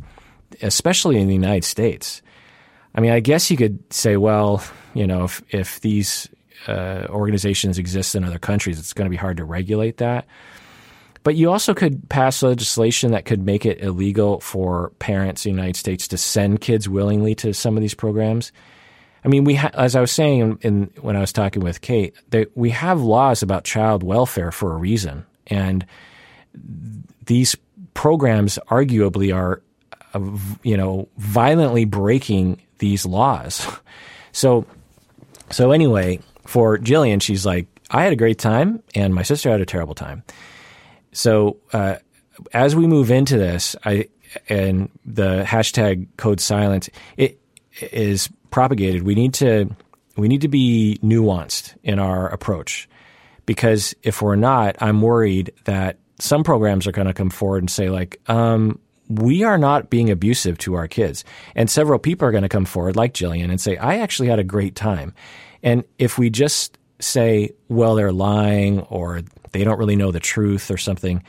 especially in the United States. I mean, I guess you could say, well, you know, if, if these uh, organizations exist in other countries, it's going to be hard to regulate that. But you also could pass legislation that could make it illegal for parents in the United States to send kids willingly to some of these programs. I mean, we ha- as I was saying in, in, when I was talking with Kate, that we have laws about child welfare for a reason, and these programs arguably are, uh, you know, violently breaking these laws. So, so anyway, for Jillian, she's like, I had a great time, and my sister had a terrible time. So uh, as we move into this, I and the hashtag code silence it is propagated. We need to we need to be nuanced in our approach because if we're not, I'm worried that some programs are going to come forward and say like, um, we are not being abusive to our kids, and several people are going to come forward like Jillian and say, I actually had a great time, and if we just say, well, they're lying or they don't really know the truth or something,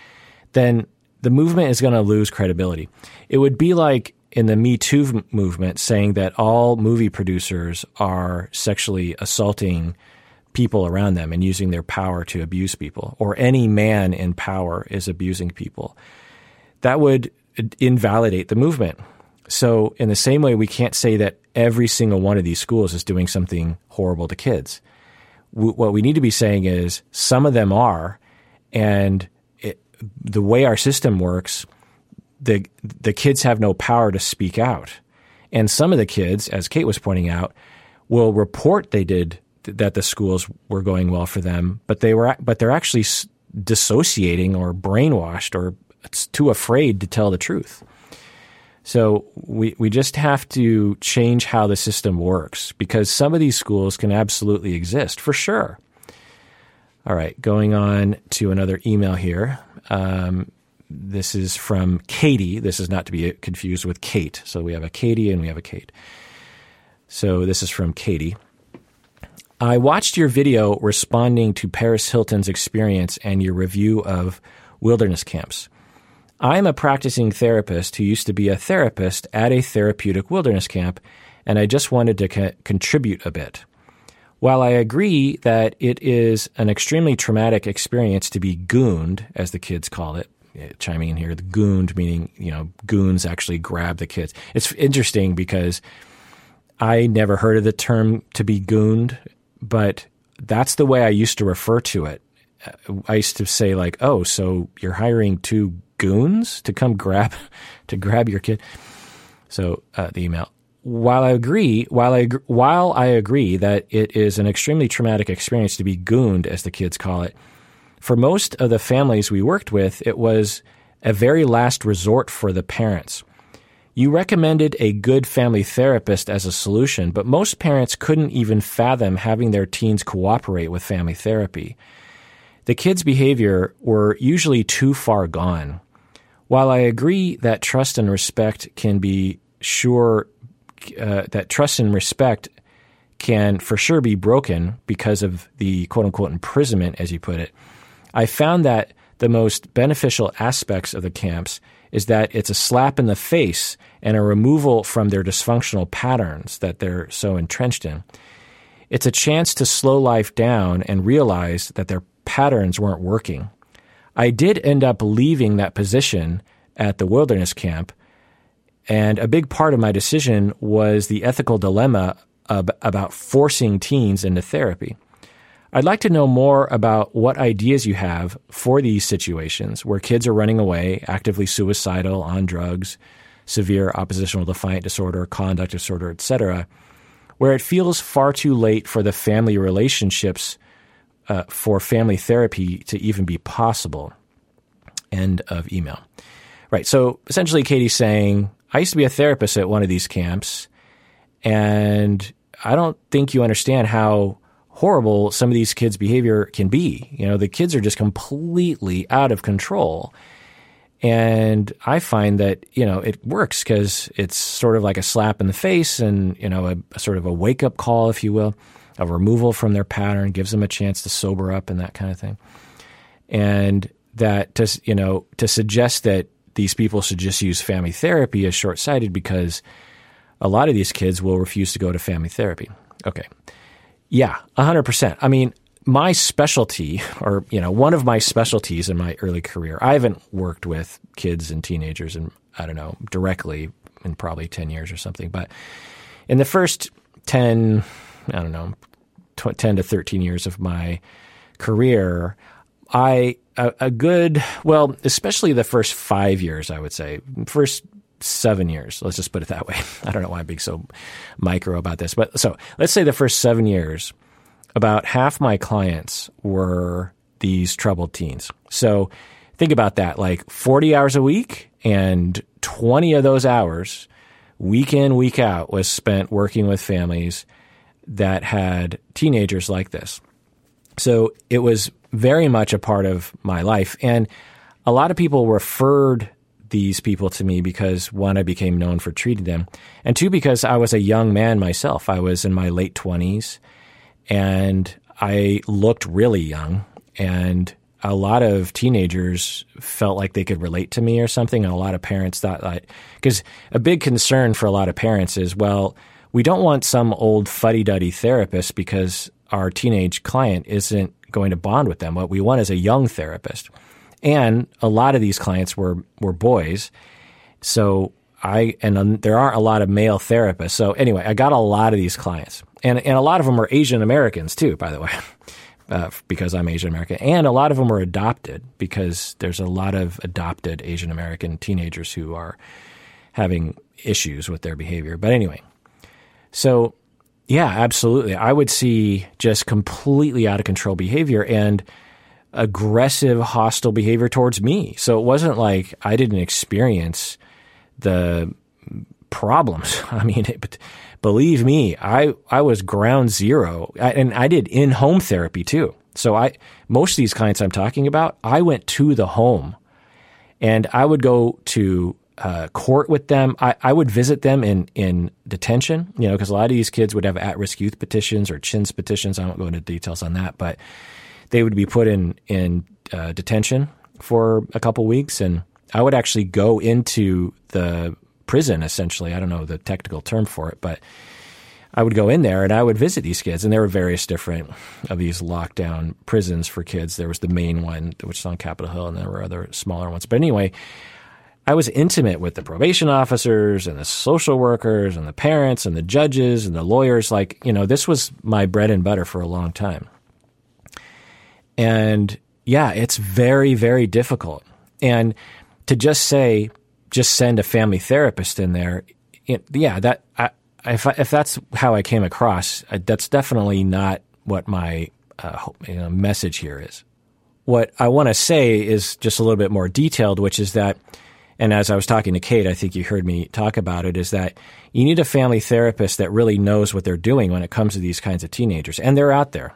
then the movement is going to lose credibility. It would be like in the Me Too movement saying that all movie producers are sexually assaulting people around them and using their power to abuse people, or any man in power is abusing people. That would invalidate the movement. So, in the same way, we can't say that every single one of these schools is doing something horrible to kids what we need to be saying is some of them are, and it, the way our system works, the the kids have no power to speak out, and some of the kids, as Kate was pointing out, will report they did that the schools were going well for them, but they were but they're actually dissociating or brainwashed or too afraid to tell the truth. So we, we just have to change how the system works because some of these schools can absolutely exist for sure. All right, going on to another email here. Um, this is from Katie. This is not to be confused with Kate. So we have a Katie and we have a Kate. So this is from Katie. I watched your video responding to Paris Hilton's experience and your review of wilderness camps. I'm a practicing therapist who used to be a therapist at a therapeutic wilderness camp, and I just wanted to co- contribute a bit. While I agree that it is an extremely traumatic experience to be gooned, as the kids call it, chiming in here, the gooned meaning, you know, goons actually grab the kids. It's interesting because I never heard of the term to be gooned, but that's the way I used to refer to it. Uh, I used to say like, "Oh, so you're hiring two goons to come grab to grab your kid. So uh, the email. While I agree, while I while I agree that it is an extremely traumatic experience to be gooned, as the kids call it, for most of the families we worked with, it was a very last resort for the parents. You recommended a good family therapist as a solution, but most parents couldn't even fathom having their teens cooperate with family therapy. The kids' behavior were usually too far gone. While I agree that trust and respect can be sure, uh, that trust and respect can for sure be broken because of the quote unquote imprisonment, as you put it, I found that the most beneficial aspects of the camps is that it's a slap in the face and a removal from their dysfunctional patterns that they're so entrenched in. It's a chance to slow life down and realize that their patterns weren't working. I did end up leaving that position at the wilderness camp. And a big part of my decision was the ethical dilemma about forcing teens into therapy. I'd like to know more about what ideas you have for these situations where kids are running away, actively suicidal, on drugs, severe oppositional defiant disorder, conduct disorder, etc., where it feels far too late for the family relationships uh, for family therapy to even be possible. End of email. Right. So essentially, Katie's saying, I used to be a therapist at one of these camps, and I don't think you understand how horrible some of these kids' behavior can be. You know, the kids are just completely out of control. And I find that, you know, it works because it's sort of like a slap in the face and, you know, a, a sort of a wake up call, if you will, a removal from their pattern, gives them a chance to sober up and that kind of thing. And that to, you know, to suggest that these people should just use family therapy is short sighted because a lot of these kids will refuse to go to family therapy. Okay. Yeah, 100%. I mean, my specialty, or you know, one of my specialties in my early career, I haven't worked with kids and teenagers, and I don't know directly in probably ten years or something. But in the first ten, I don't know, tw- ten to thirteen years of my career, I a, a good well, especially the first five years, I would say, first seven years. Let's just put it that way. I don't know why I'm being so micro about this, but so let's say the first seven years about half my clients were these troubled teens. So think about that like 40 hours a week and 20 of those hours week in week out was spent working with families that had teenagers like this. So it was very much a part of my life and a lot of people referred these people to me because one I became known for treating them and two because I was a young man myself. I was in my late 20s and I looked really young, and a lot of teenagers felt like they could relate to me or something, and a lot of parents thought that because a big concern for a lot of parents is well, we don't want some old fuddy duddy therapist because our teenage client isn't going to bond with them. What we want is a young therapist, and a lot of these clients were were boys, so I and there aren't a lot of male therapists. So anyway, I got a lot of these clients. And and a lot of them are Asian Americans too, by the way, uh, because I'm Asian American, and a lot of them are adopted because there's a lot of adopted Asian American teenagers who are having issues with their behavior. But anyway, so yeah, absolutely, I would see just completely out of control behavior. And aggressive, hostile behavior towards me. So it wasn't like I didn't experience the problems. I mean, it, believe me, I, I was ground zero and I did in home therapy too. So I, most of these clients I'm talking about, I went to the home and I would go to uh, court with them. I, I, would visit them in, in detention, you know, because a lot of these kids would have at risk youth petitions or CHINS petitions. I won't go into details on that, but they would be put in, in uh, detention for a couple weeks. And I would actually go into the prison essentially. I don't know the technical term for it, but I would go in there and I would visit these kids, and there were various different of these lockdown prisons for kids. There was the main one, which is on Capitol Hill, and there were other smaller ones. But anyway, I was intimate with the probation officers and the social workers and the parents and the judges and the lawyers. Like, you know, this was my bread and butter for a long time. And yeah, it's very, very difficult. And to just say, just send a family therapist in there. It, yeah, that I, if I, if that's how I came across, uh, that's definitely not what my uh, you know, message here is. What I want to say is just a little bit more detailed, which is that, and as I was talking to Kate, I think you heard me talk about it, is that you need a family therapist that really knows what they're doing when it comes to these kinds of teenagers, and they're out there.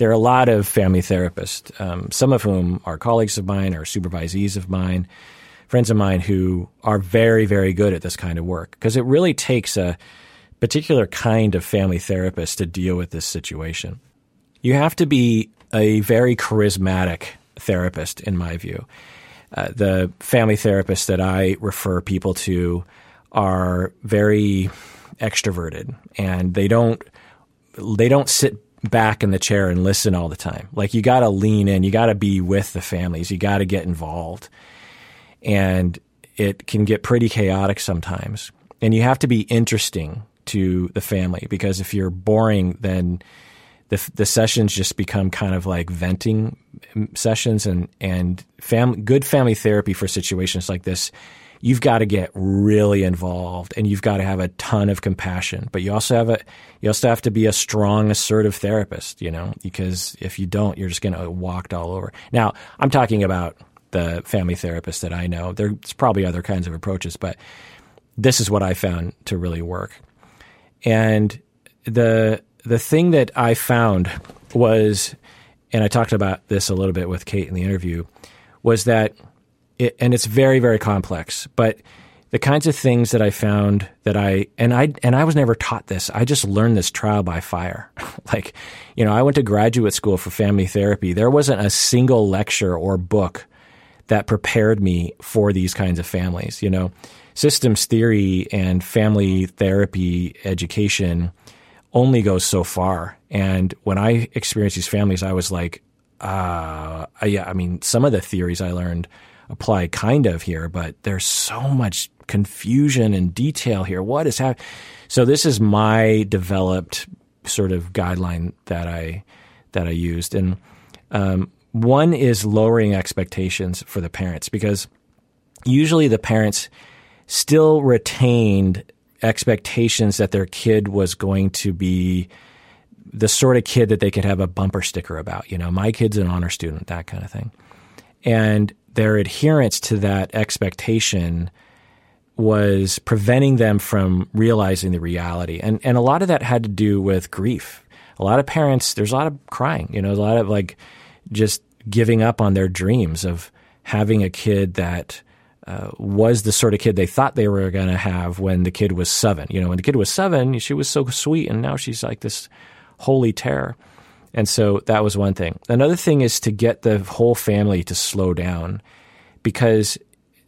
There are a lot of family therapists, um, some of whom are colleagues of mine or supervisees of mine friends of mine who are very, very good at this kind of work because it really takes a particular kind of family therapist to deal with this situation. You have to be a very charismatic therapist, in my view. Uh, the family therapists that I refer people to are very extroverted and they don't they don't sit back in the chair and listen all the time. Like you got to lean in, you got to be with the families, you got to get involved and it can get pretty chaotic sometimes. And you have to be interesting to the family because if you're boring, then the the sessions just become kind of like venting mm, sessions and and fam- good family therapy for situations like this you've got to get really involved and you've got to have a ton of compassion. But you also have a you also have to be a strong, assertive therapist, you know, because if you don't, you're just going to walked all over. Now, I'm talking about the family therapist that I know. There's probably other kinds of approaches, but this is what I found to really work. And the the thing that I found was, and I talked about this a little bit with Kate in the interview, was that, it, and it's very very complex, but the kinds of things that I found that I and I and I was never taught this. I just learned this trial by fire. like, you know, I went to graduate school for family therapy. There wasn't a single lecture or book that prepared me for these kinds of families. You know, systems theory and family therapy education only goes so far. And when I experienced these families, I was like, uh, yeah, I mean, some of the theories I learned apply kind of here, but there's so much confusion and detail here. What is happening? So this is my developed sort of guideline that I that I used, and um, one is lowering expectations for the parents because usually the parents still retained expectations that their kid was going to be the sort of kid that they could have a bumper sticker about. You know, my kid's an honor student, that kind of thing. And their adherence to that expectation was preventing them from realizing the reality. And and a lot of that had to do with grief. A lot of parents, there's a lot of crying, you know, a lot of like just giving up on their dreams of having a kid that uh, was the sort of kid they thought they were going to have when the kid was seven. You know, when the kid was seven, she was so sweet, and now she's like this holy terror. And so that was one thing. Another thing is to get the whole family to slow down because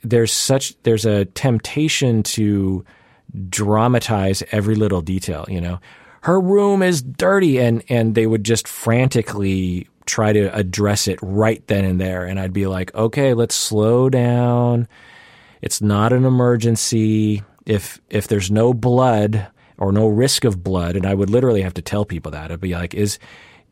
there's such there's a temptation to dramatize every little detail, you know. Her room is dirty and and they would just frantically try to address it right then and there. And I'd be like, okay, let's slow down. It's not an emergency. If if there's no blood or no risk of blood, and I would literally have to tell people that. I'd be like, is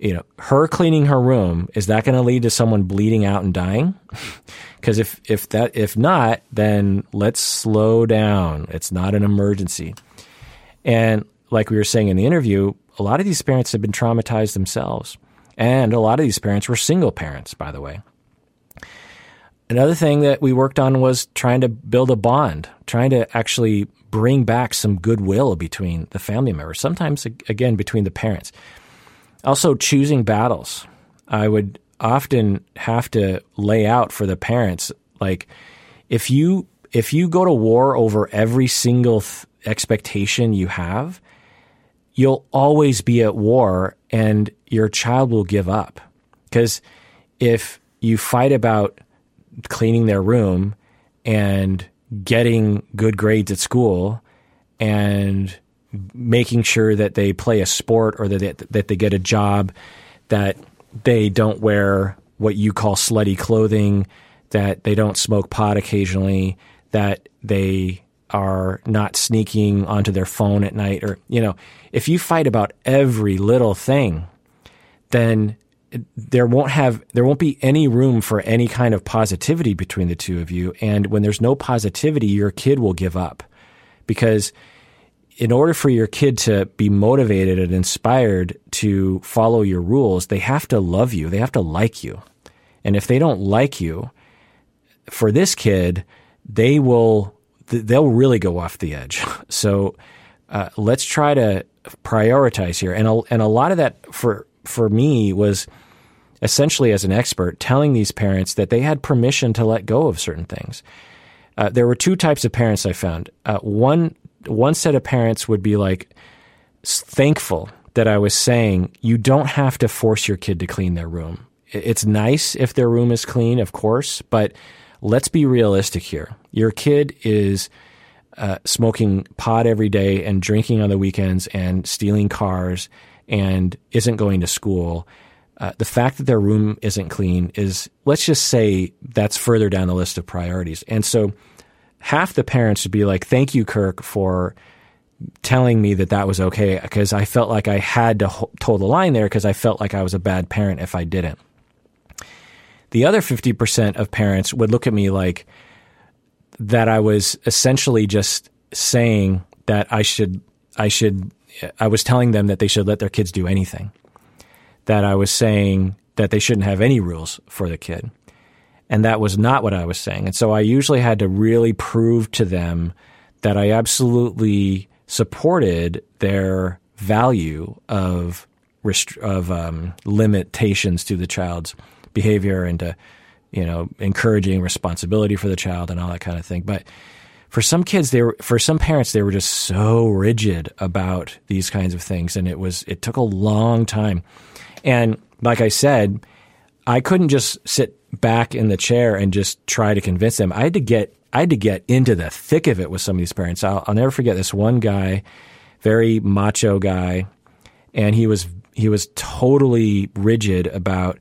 you know, her cleaning her room, is that going to lead to someone bleeding out and dying? Because if, if that, if not, then let's slow down. It's not an emergency. And like we were saying in the interview, a lot of these parents have been traumatized themselves. And a lot of these parents were single parents, by the way. Another thing that we worked on was trying to build a bond, trying to actually bring back some goodwill between the family members, sometimes, again, between the parents. Also, choosing battles. I would often have to lay out for the parents like if you if you go to war over every single th- expectation you have, you'll always be at war and your child will give up. Because if you fight about cleaning their room and getting good grades at school and making sure that they play a sport or that they, that they get a job that they don't wear what you call slutty clothing, that they don't smoke pot occasionally, that they are not sneaking onto their phone at night or you know if you fight about every little thing then there won't have there won't be any room for any kind of positivity between the two of you. And when there's no positivity your kid will give up because in order for your kid to be motivated and inspired to follow your rules, they have to love you. They have to like you. And if they don't like you, for this kid, they will they'll really go off the edge. So uh, let's try to prioritize here. And a, and a lot of that for for me was essentially as an expert telling these parents that they had permission to let go of certain things. Uh, there were two types of parents I found. Uh, one one set of parents would be like thankful that I was saying you don't have to force your kid to clean their room. It's nice if their room is clean, of course, but let's be realistic here. Your kid is uh, smoking pot every day and drinking on the weekends and stealing cars and isn't going to school. Uh, the fact that their room isn't clean is, let's just say, that's further down the list of priorities. And so half the parents would be like, "Thank you, Kirk, for." telling me that that was okay because I felt like I had to toe the line there because I felt like I was a bad parent if I didn't. The other 50% of parents would look at me like, that I was essentially just saying that I should, I should, I was telling them that they should let their kids do anything. That I was saying that they shouldn't have any rules for the kid. And that was not what I was saying. And so I usually had to really prove to them that I absolutely supported their value of rest- of um, limitations to the child's behavior and to you know encouraging responsibility for the child and all that kind of thing. But for some kids, they were for some parents they were just so rigid about these kinds of things, and it was it took a long time. And like I said, I couldn't just sit back in the chair and just try to convince them. I had to get I had to get into the thick of it with some of these parents. I'll, I'll never forget this one guy, very macho guy, and he was he was totally rigid about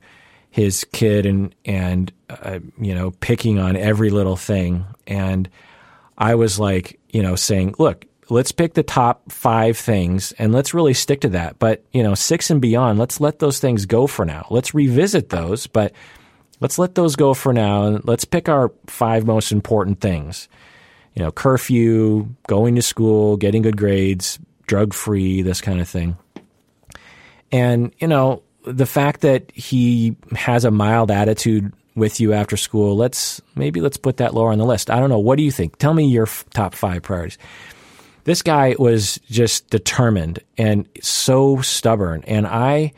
his kid and and uh, you know picking on every little thing. And I was like, you know, saying, look, let's pick the top five things and let's really stick to that. But you know, six and beyond, let's let those things go for now. Let's revisit those, but let's let those go for now and let's pick our five most important things. You know, curfew, going to school, getting good grades, drug free, this kind of thing. And, you know, the fact that he has a mild attitude with you after school, let's maybe let's put that lower on the list. I don't know. What do you think? Tell me your f- top five priorities. This guy was just determined and so stubborn, and I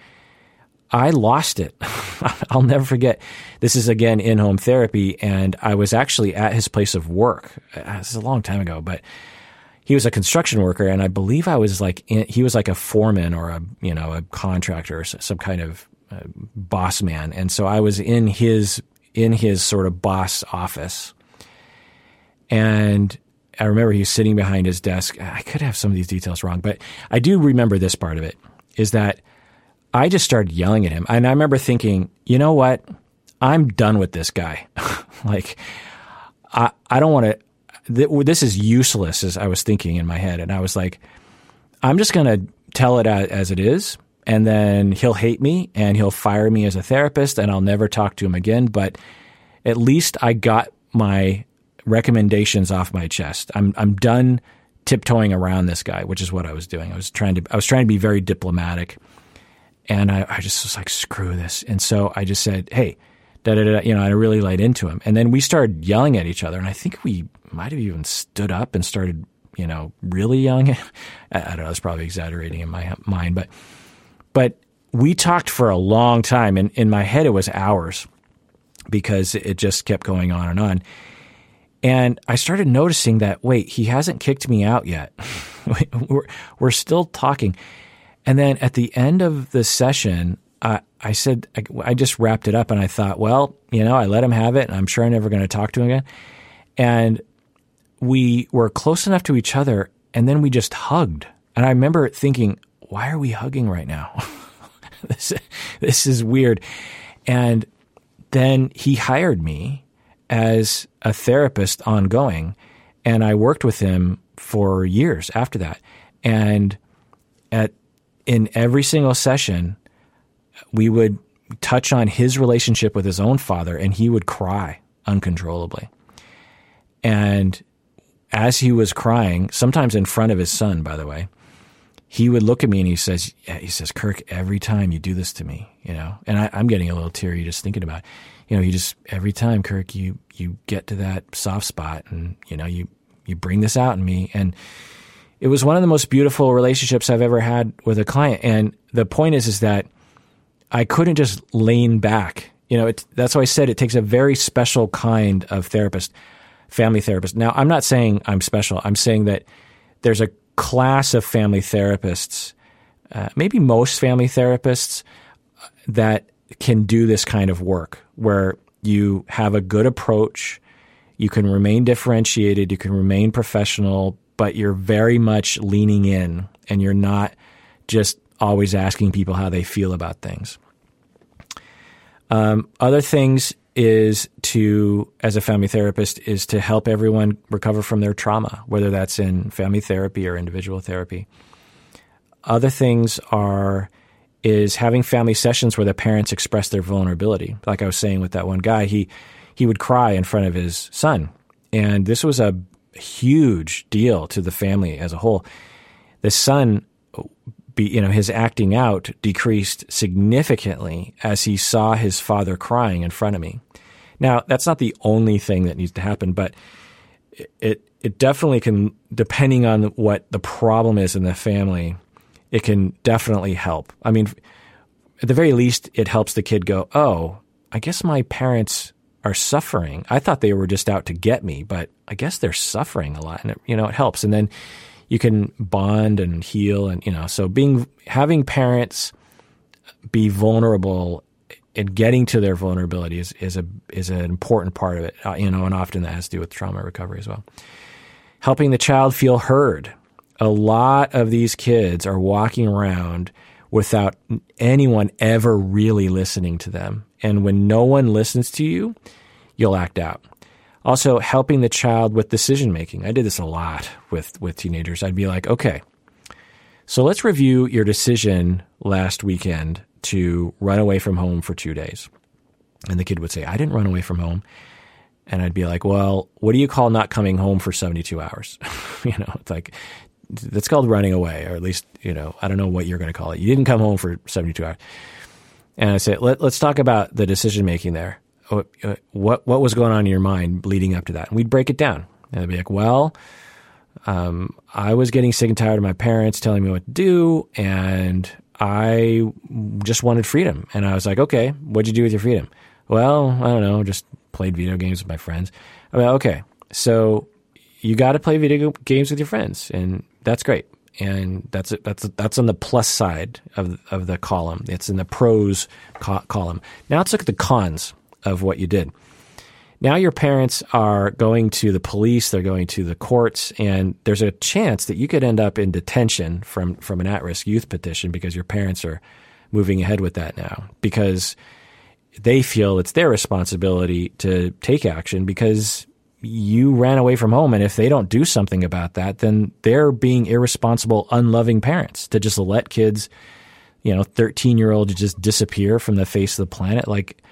I lost it. I'll never forget. This is again in home therapy, and I was actually at his place of work. Uh, this is a long time ago, but he was a construction worker, and I believe I was like in, he was like a foreman or a you know a contractor or some kind of uh, boss man, and so I was in his in his sort of boss office, and I remember he was sitting behind his desk. I could have some of these details wrong, but I do remember this part of it is that I just started yelling at him. And I remember thinking, you know what? I'm done with this guy. like, I, I don't want to, th- this is useless, as I was thinking in my head. And I was like, I'm just going to tell it as, as it is. And then he'll hate me and he'll fire me as a therapist and I'll never talk to him again. But at least I got my recommendations off my chest. I'm, I'm done tiptoeing around this guy, which is what I was doing. I was trying to, I was trying to be very diplomatic and I, I just was like, screw this. And so I just said, hey, da da da, you know, I really laid into him. And then we started yelling at each other. And I think we might have even stood up and started, you know, really yelling. I don't know, it's probably exaggerating in my mind, but, but we talked for a long time. And in my head, it was hours because it just kept going on and on. And I started noticing that, wait, he hasn't kicked me out yet. we're, we're still talking. And then at the end of the session, I, said, I, I, just wrapped it up and I thought, well, you know, I let him have it and I'm sure I'm never going to talk to him again. And we were close enough to each other and then we just hugged. And I remember thinking, why are we hugging right now? this, this is weird. And then he hired me as a therapist ongoing. And I worked with him for years after that. And at in every single session, we would touch on his relationship with his own father, and he would cry uncontrollably. And as he was crying, sometimes in front of his son, by the way, he would look at me and he says, he says, Kirk, every time you do this to me, you know, and I, am getting a little teary just thinking about, it. you know, you just, every time, Kirk, you, you get to that soft spot and, you know, you, you bring this out in me. And, it was one of the most beautiful relationships I've ever had with a client. And the point is, is that I couldn't just lean back. You know, it, that's why I said it takes a very special kind of therapist, family therapist. Now, I'm not saying I'm special. I'm saying that there's a class of family therapists, uh, maybe most family therapists, uh, that can do this kind of work where you have a good approach, you can remain differentiated, you can remain professional, but you're very much leaning in and you're not just always asking people how they feel about things. Um, other things is to, as a family therapist, is to help everyone recover from their trauma, whether that's in family therapy or individual therapy. Other things are is having family sessions where the parents express their vulnerability. Like I was saying with that one guy, he he would cry in front of his son, And this was a huge deal to the family as a whole. The son, be, you know, his acting out decreased significantly as he saw his father crying in front of me. Now, that's not the only thing that needs to happen, but it it definitely can, depending on what the problem is in the family, it can definitely help. I mean, at the very least, it helps the kid go, "Oh, I guess my parents are suffering. I thought they were just out to get me, but I guess they're suffering a lot, and it, you know, it helps." And then you can bond and heal, and you know, so being having parents be vulnerable and getting to their vulnerability is, is a is an important part of it, uh, you know, and often that has to do with trauma recovery as well. Helping the child feel heard. A lot of these kids are walking around without anyone ever really listening to them, and when no one listens to you, you'll act out. Also, helping the child with decision making. I did this a lot with with teenagers. I'd be like, okay, so let's review your decision last weekend to run away from home for two days. And the kid would say, I didn't run away from home. And I'd be like, well, what do you call not coming home for 72 hours? you know, it's like, that's called running away, or at least, you know, I don't know what you're going to call it. You didn't come home for 72 hours. And I say, Let, us talk about the decision making there. Oh, uh, what, what was going on in your mind leading up to that? And we'd break it down. And I'd be like, well, um, I was getting sick and tired of my parents telling me what to do, and I just wanted freedom. And I was like, okay, what'd you do with your freedom? Well, I don't know, just played video games with my friends. I mean, okay, so you got to play video games with your friends, and that's great. And that's that's that's on the plus side of of the column. It's in the pros co- column. Now let's look at the cons of what you did. Now your parents are going to the police, they're going to the courts, and there's a chance that you could end up in detention from, from an at risk youth petition because your parents are moving ahead with that now because they feel it's their responsibility to take action because you ran away from home. And if they don't do something about that, then they're being irresponsible, unloving parents to just let kids, you know, 13 year olds just disappear from the face of the planet. Like,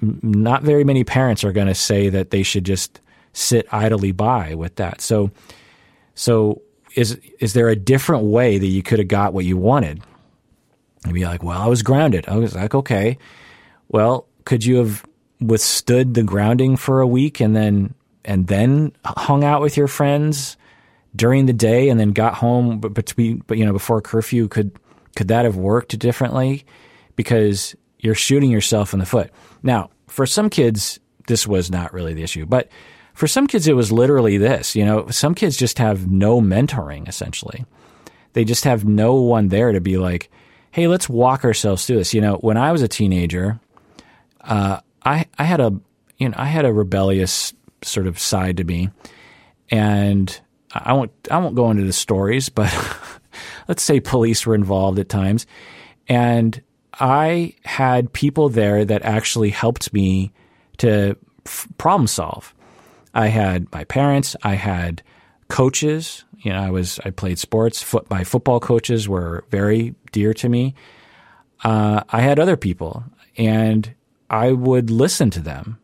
not very many parents are going to say that they should just sit idly by with that. So, so is is there a different way that you could have got what you wanted? And be like, well, I was grounded. I was like, okay, well, could you have withstood the grounding for a week and then and then hung out with your friends during the day and then got home between but you know before curfew could could that have worked differently because you're shooting yourself in the foot now, for some kids, this was not really the issue, but for some kids, it was literally this. You know, some kids just have no mentoring, essentially. They just have no one there to be like, hey, let's walk ourselves through this. You know, when I was a teenager, uh, I, I had a, you know, I had a rebellious sort of side to me. And I won't, I won't go into the stories, but let's say police were involved at times. And I had people there that actually helped me to f- problem solve. I had my parents, I had coaches. You know, I was I played sports. Foot, my football coaches were very dear to me. Uh, I had other people, and I would listen to them.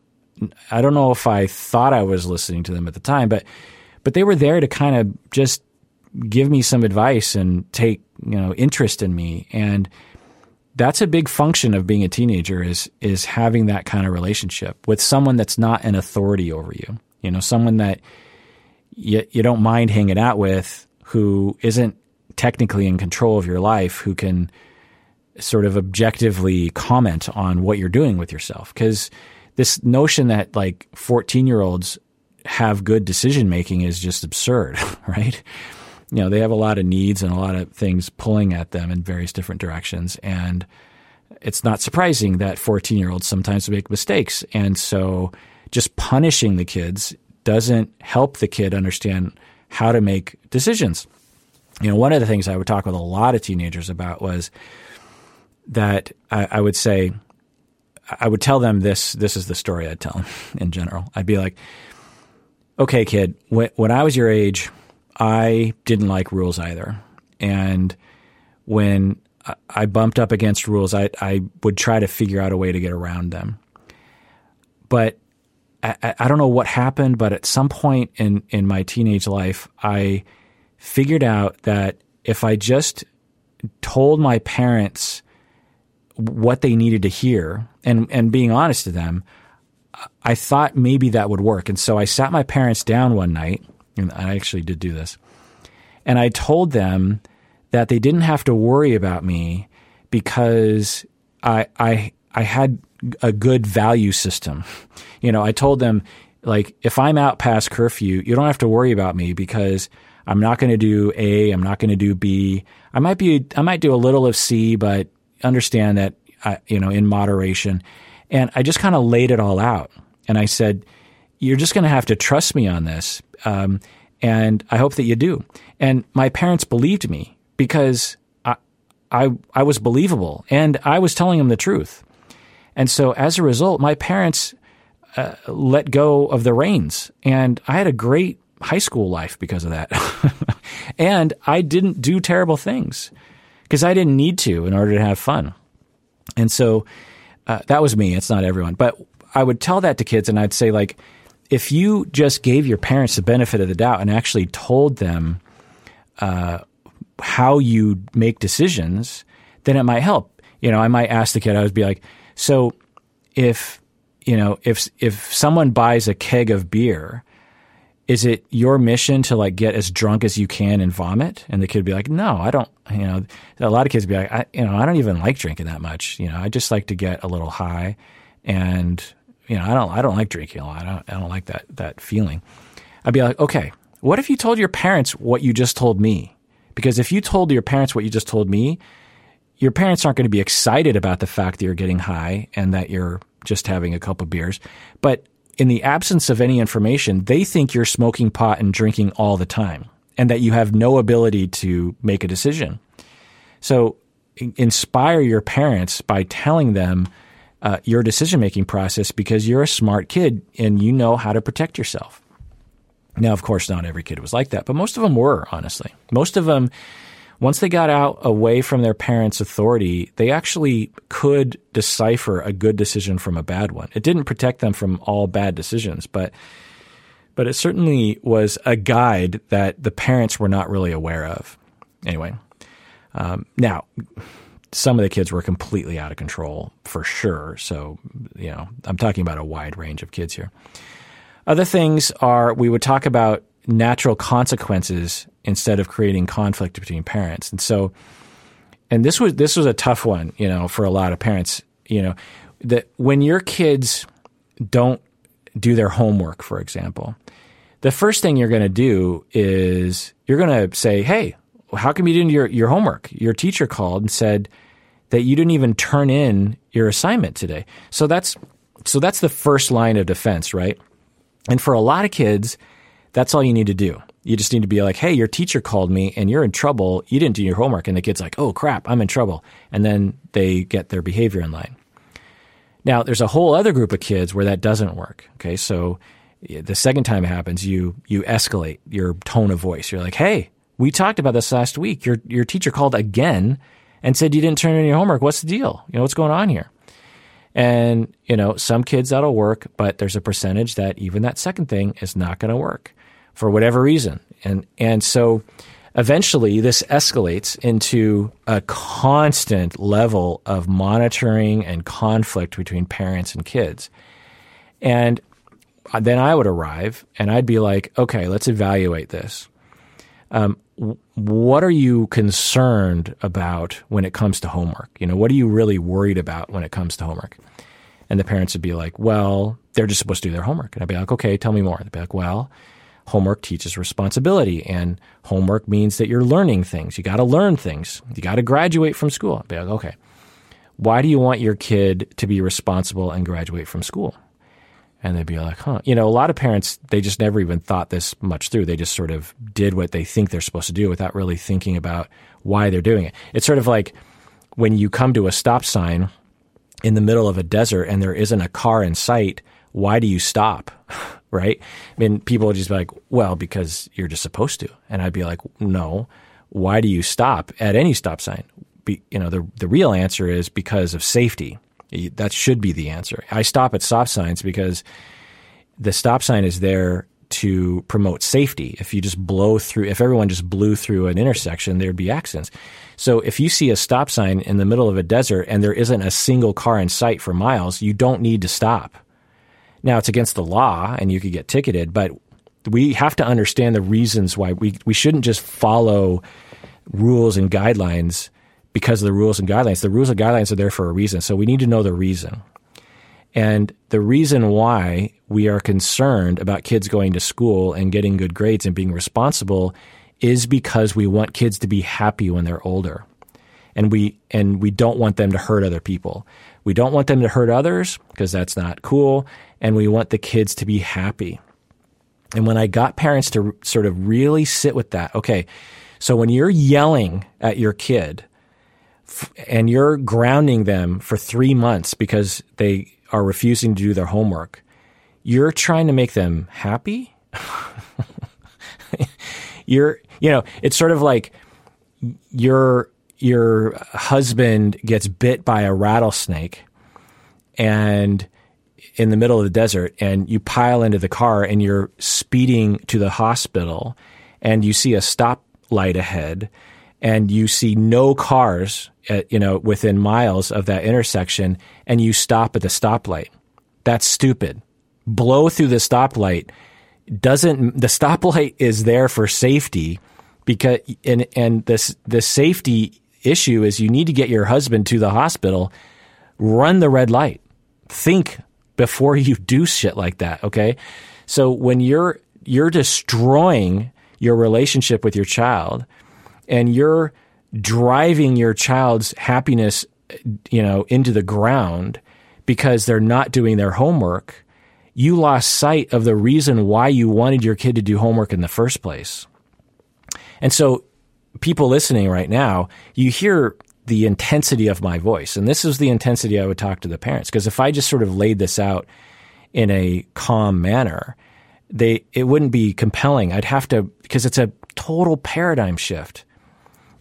I don't know if I thought I was listening to them at the time, but but they were there to kind of just give me some advice and take you know interest in me and that's a big function of being a teenager is is having that kind of relationship with someone that's not an authority over you. You know, someone that you, you don't mind hanging out with who isn't technically in control of your life, who can sort of objectively comment on what you're doing with yourself. Because this notion that like 14 year olds have good decision making is just absurd, right? you know, they have a lot of needs and a lot of things pulling at them in various different directions. And it's not surprising that 14 year olds sometimes make mistakes. And so just punishing the kids doesn't help the kid understand how to make decisions. You know, one of the things I would talk with a lot of teenagers about was that I, I would say, I would tell them this. This is the story I'd tell them in general. I'd be like, "Okay, kid, when, I was your age, I didn't like rules either. And when I bumped up against rules, I, I would try to figure out a way to get around them. But I, I don't know what happened, but at some point in, in my teenage life, I figured out that if I just told my parents what they needed to hear and, and being honest to them, I thought maybe that would work. And so I sat my parents down one night, and I actually did do this, and I told them that they didn't have to worry about me because I, I, I had a good value system. You know, I told them, like, if I'm out past curfew, you don't have to worry about me because I'm not going to do A, I'm not going to do B. I might be, I might do a little of C, but understand that, I, you know, in moderation. And I just kind of laid it all out. And I said, you're just going to have to trust me on this. Um, and I hope that you do. And my parents believed me because I, I, I was believable and I was telling them the truth. And so as a result, my parents uh, let go of the reins, and I had a great high school life because of that. and I didn't do terrible things because I didn't need to in order to have fun. And so uh, that was me. It's not everyone, but I would tell that to kids, and I'd say like, if you just gave your parents the benefit of the doubt and actually told them uh, how you make decisions, then it might help. You know, I might ask the kid. I would be like, so if you know if if someone buys a keg of beer, is it your mission to like get as drunk as you can and vomit? And the kid would be like, no, I don't. You know, a lot of kids would be like, I, you know, I don't even like drinking that much. You know, I just like to get a little high, and you know, I don't I don't like drinking a lot. I don't I don't like that that feeling. I'd be like, okay, what if you told your parents what you just told me? Because if you told your parents what you just told me, your parents aren't going to be excited about the fact that you're getting high and that you're just having a couple beers. But in the absence of any information, they think you're smoking pot and drinking all the time and that you have no ability to make a decision. So inspire your parents by telling them uh, your decision making process because you're a smart kid and you know how to protect yourself. Now, of course, not every kid was like that, but most of them were, honestly. Most of them once they got out away from their parents' authority, they actually could decipher a good decision from a bad one. It didn't protect them from all bad decisions, but but it certainly was a guide that the parents were not really aware of. Anyway, um, now some of the kids were completely out of control for sure. So you know, I'm talking about a wide range of kids here. Other things are we would talk about natural consequences instead of creating conflict between parents. And so, and this was this was a tough one, you know, for a lot of parents. You know, that when your kids don't do their homework, for example, the first thing you're going to do is you're going to say, "Hey, how come you didn't do your, your homework? Your teacher called and said that you didn't even turn in your assignment today." So that's so that's the first line of defense, right? And for a lot of kids, that's all you need to do. You just need to be like, hey, your teacher called me and you're in trouble. You didn't do your homework. And the kid's like, oh, crap, I'm in trouble. And then they get their behavior in line. Now, there's a whole other group of kids where that doesn't work. Okay. So the second time it happens, you, you escalate your tone of voice. You're like, hey, we talked about this last week. Your, your teacher called again and said you didn't turn in your homework. What's the deal? You know, what's going on here? And, you know, some kids that'll work, but there's a percentage that even that second thing is not going to work for whatever reason. And, and so eventually this escalates into a constant level of monitoring and conflict between parents and kids. And then I would arrive and I'd be like, okay, let's evaluate this. Um, what are you concerned about when it comes to homework? You know, what are you really worried about when it comes to homework? And the parents would be like, well, they're just supposed to do their homework. And I'd be like, okay, tell me more. And They'd be like, well, homework teaches responsibility and homework means that you're learning things. You got to learn things. You got to graduate from school. Be like, okay, why do you want your kid to be responsible and graduate from school? And they'd be like, huh. You know, a lot of parents, they just never even thought this much through. They just sort of did what they think they're supposed to do without really thinking about why they're doing it. It's sort of like when you come to a stop sign in the middle of a desert and there isn't a car in sight, why do you stop? right? I mean, people would just be like, well, because you're just supposed to. And I'd be like, no, why do you stop at any stop sign? Be, you know, the, the real answer is because of safety. That should be the answer. I stop at stop signs because the stop sign is there to promote safety. If you just blow through, if everyone just blew through an intersection, there'd be accidents. So if you see a stop sign in the middle of a desert and there isn't a single car in sight for miles, you don't need to stop. Now it's against the law and you could get ticketed, but we have to understand the reasons why we, we shouldn't just follow rules and guidelines because of the rules and guidelines. The rules and guidelines are there for a reason. So we need to know the reason. And the reason why we are concerned about kids going to school and getting good grades and being responsible is because we want kids to be happy when they're older. And we and we don't want them to hurt other people. We don't want them to hurt others because that's not cool and we want the kids to be happy. And when I got parents to sort of really sit with that, okay, so when you're yelling at your kid and you're grounding them for three months because they are refusing to do their homework, you're trying to make them happy. you're, you know, it's sort of like your your husband gets bit by a rattlesnake and in the middle of the desert and you pile into the car and you're speeding to the hospital and you see a stop light ahead and you see no cars at, you know within miles of that intersection and you stop at the stoplight. That's stupid. Blow through the stoplight doesn't the stoplight is there for safety because and and this the safety issue is you need to get your husband to the hospital run the red light think before you do shit like that okay so when you're you're destroying your relationship with your child and you're driving your child's happiness, you know, into the ground because they're not doing their homework, you lost sight of the reason why you wanted your kid to do homework in the first place. And so, people listening right now, you hear the intensity of my voice. And this is the intensity I would talk to the parents. Because if I just sort of laid this out in a calm manner, they it wouldn't be compelling. I'd have to because it's a total paradigm shift.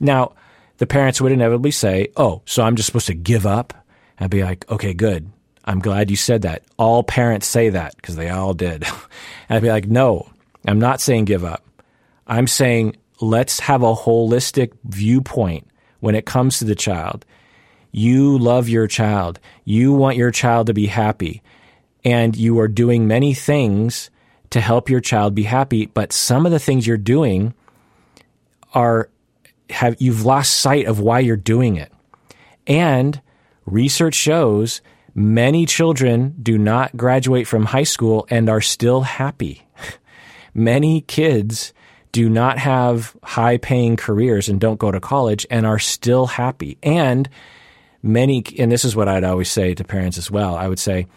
Now, the parents would inevitably say, "Oh, so I'm just supposed to give up?" I'd be like, "Okay, good. I'm glad you said that. All parents say that because they all did." I'd be like, "No, I'm not saying give up. I'm saying let's have a holistic viewpoint when it comes to the child. You love your child. You want your child to be happy. And you are doing many things to help your child be happy, but some of the things you're doing are have you've lost sight of why you're doing it. And research shows many children do not graduate from high school and are still happy. many kids do not have high paying careers and don't go to college and are still happy. And many, and this is what I'd always say to parents as well. I would say,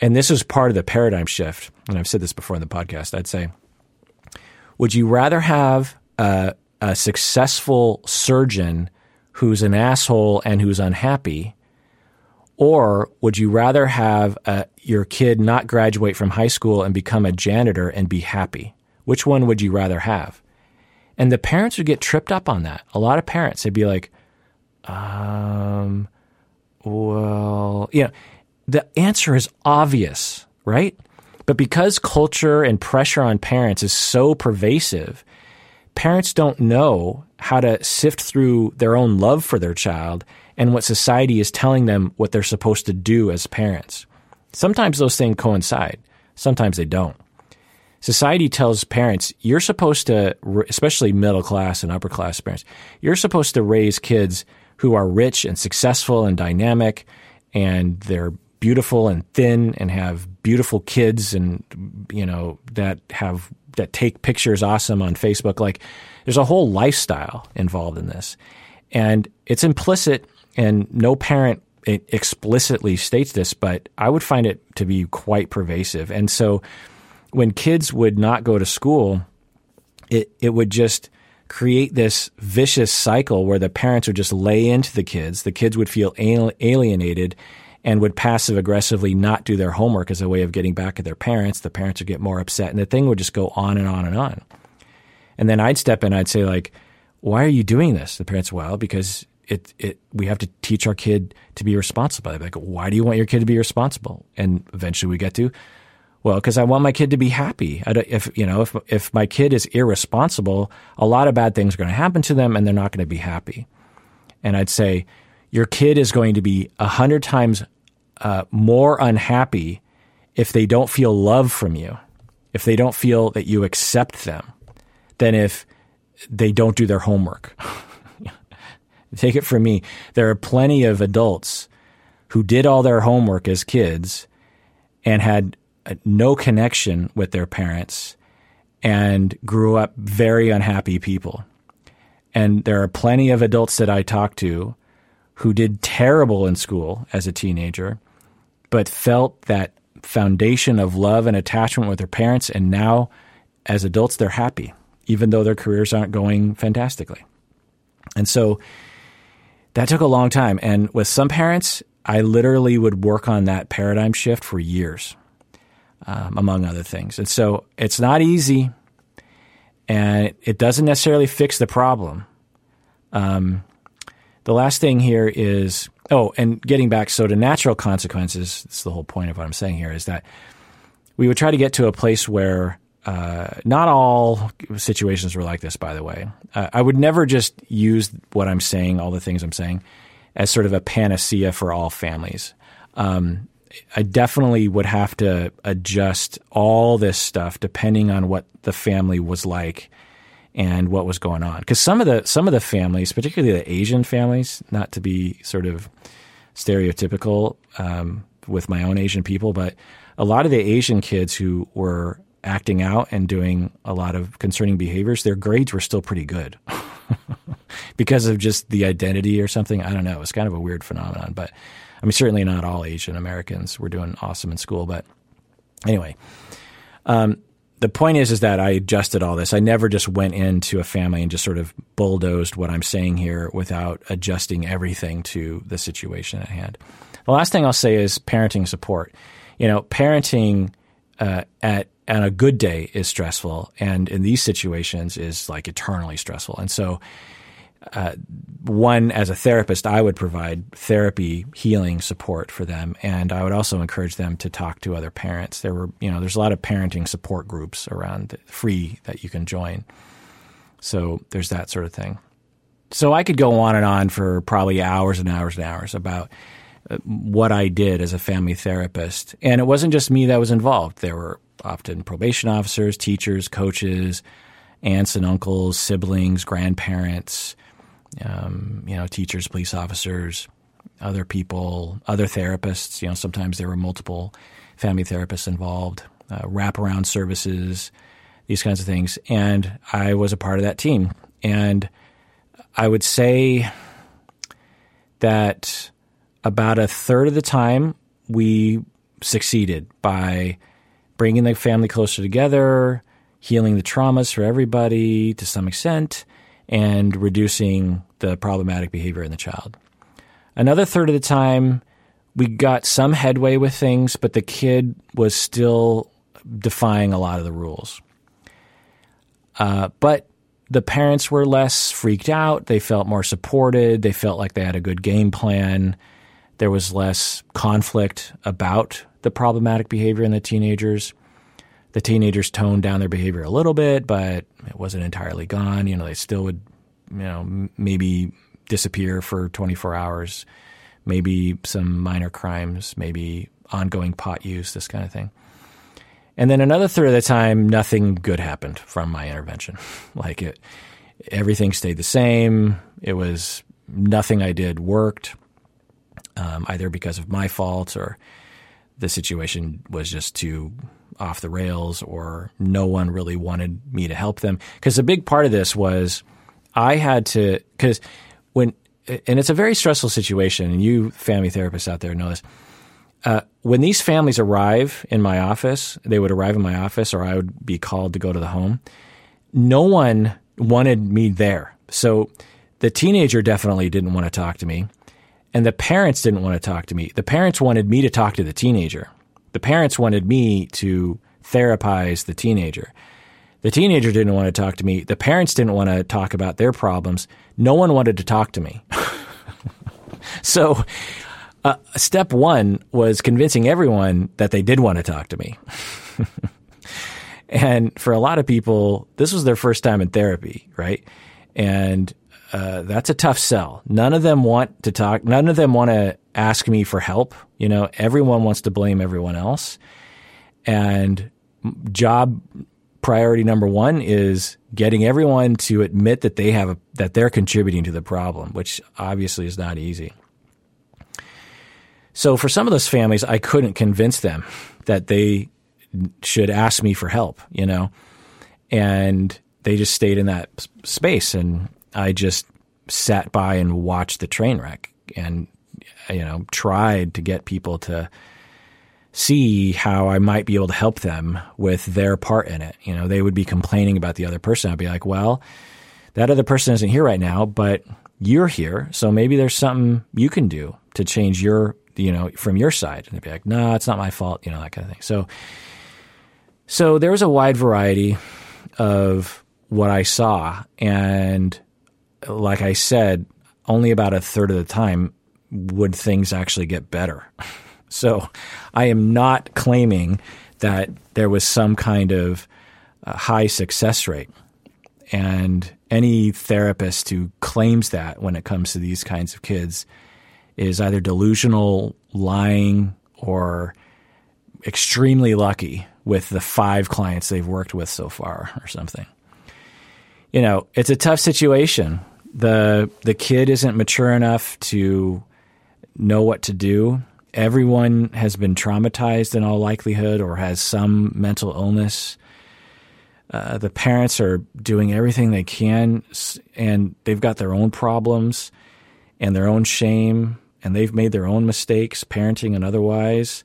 and this is part of the paradigm shift, and I've said this before in the podcast. I'd say, would you rather have a, a successful surgeon who's an asshole and who's unhappy? Or would you rather have a, your kid not graduate from high school and become a janitor and be happy? Which one would you rather have? And the parents would get tripped up on that. A lot of parents, they'd be like, um, well, you know, the answer is obvious, right? But because culture and pressure on parents is so pervasive, parents don't know how to sift through their own love for their child and what society is telling them what they're supposed to do as parents. Sometimes those things coincide, sometimes they don't. Society tells parents, you're supposed to, especially middle class and upper class parents, you're supposed to raise kids who are rich and successful and dynamic and they're beautiful and thin and have beautiful kids and you know that have that take pictures awesome on Facebook. Like there's a whole lifestyle involved in this. And it's implicit and no parent explicitly states this but I would find it to be quite pervasive. And so when kids would not go to school it it would just create this vicious cycle where the parents would just lay into the kids the kids would feel alienated and would passive aggressively not do their homework as a way of getting back at their parents. The parents would get more upset, and the thing would just go on and on and on. And then I'd step in, I'd say like, "Why are you doing this?" The parents, "Well, because it it we have to teach our kid to be responsible." I'd be like, "Why do you want your kid to be responsible?" And eventually we get to, Well, because I want my kid to be happy. if you know, if if my kid is irresponsible, a lot of bad things are going to happen to them, and they're not going to be happy. And I'd say your kid is going to be a hundred times uh, more unhappy if they don't feel love from you, if they don't feel that you accept them, than if they don't do their homework. Take it from me. There are plenty of adults who did all their homework as kids and had Uh, no connection with their parents and grew up very unhappy people. And there are plenty of adults that I talk to who did terrible in school as a teenager, but felt that foundation of love and attachment with their parents. And now, as adults, they're happy, even though their careers aren't going fantastically. And so that took a long time. And with some parents, I literally would work on that paradigm shift for years um, among other things. And so it's not easy, and it doesn't necessarily fix the problem. Um, the last thing here is oh, and getting back so to natural consequences. That's the whole point of what I'm saying here is that we would try to get to a place where uh, not all situations were like this, by the way. Uh, I would never just use what I'm saying, all the things I'm saying, as sort of a panacea for all families. Um, I definitely would have to adjust all this stuff depending on what the family was like and what was going on. Because some of the some of the families, particularly the Asian families, not to be sort of stereotypical um, with my own Asian people, but a lot of the Asian kids who were acting out and doing a lot of concerning behaviors, their grades were still pretty good because of just the identity or something. I don't know. It's kind of a weird phenomenon, but I mean, certainly not all Asian Americans were doing awesome in school, but anyway. Um, the point is, is that I adjusted all this. I never just went into a family and just sort of bulldozed what I'm saying here without adjusting everything to the situation at hand. The last thing I'll say is parenting support. You know, parenting uh, at on a good day is stressful, and in these situations is like eternally stressful. And so, uh, one as a therapist, I would provide therapy, healing support for them, and I would also encourage them to talk to other parents. There were, you know, there's a lot of parenting support groups around free that you can join. So there's that sort of thing. So I could go on and on for probably hours and hours and hours about uh, what I did as a family therapist, and it wasn't just me that was involved. There were often probation officers, teachers, coaches, aunts and uncles, siblings, grandparents um, you know, teachers, police officers, other people, other therapists. You know, sometimes there were multiple family therapists involved, uh, wraparound services, these kinds of things. And I was a part of that team. And I would say that about a third of the time we succeeded by bringing the family closer together, healing the traumas for everybody to some extent, and reducing the problematic behavior in the child. Another third of the time, we got some headway with things, but the kid was still defying a lot of the rules. Uh, but the parents were less freaked out. They felt more supported. They felt like they had a good game plan. There was less conflict about the problematic behavior in the teenagers the teenagers toned down their behavior a little bit, but it wasn't entirely gone. You know, they still would, you know, maybe disappear for 24 hours, maybe some minor crimes, maybe ongoing pot use, this kind of thing. And then another third of the time, nothing good happened from my intervention. like it, everything stayed the same. It was nothing I did worked, um, either because of my fault or the situation was just too off the rails or no one really wanted me to help them. Because a big part of this was I had to, because when, and it's a very stressful situation, and you family therapists out there know this. Uh, when these families arrive in my office, they would arrive in my office, or I would be called to go to the home. No one wanted me there. So the teenager definitely didn't want to talk to me, and the parents didn't want to talk to me. The parents wanted me to talk to the teenager. The parents wanted me to therapize the teenager. The teenager didn't want to talk to me. The parents didn't want to talk about their problems. No one wanted to talk to me. so, uh, step one was convincing everyone that they did want to talk to me. and for a lot of people, this was their first time in therapy, right? And uh, that's a tough sell. None of them want to talk. None of them want to ask me for help. You know, everyone wants to blame everyone else. And job priority number one is getting everyone to admit that they have a, that they're contributing to the problem, which obviously is not easy. So for some of those families, I couldn't convince them that they should ask me for help, you know, and they just stayed in that space, and I just sat by and watched the train wreck, and you know, tried to get people to see how I might be able to help them with their part in it. You know, they would be complaining about the other person. I'd be like, well, that other person isn't here right now, but you're here. So maybe there's something you can do to change your, you know, from your side. And they'd be like, no, it's not my fault, you know, that kind of thing. So, so there was a wide variety of what I saw. And like I said, only about a third of the time would things actually get better. So I am not claiming that there was some kind of uh, high success rate. And any therapist who claims that when it comes to these kinds of kids is either delusional, lying, or extremely lucky with the five clients they've worked with so far or something. You know, it's a tough situation. The the kid isn't mature enough to know what to do everyone has been traumatized in all likelihood or has some mental illness. Uh, the parents are doing everything they can, and they've got their own problems and their own shame, and they've made their own mistakes, parenting and otherwise.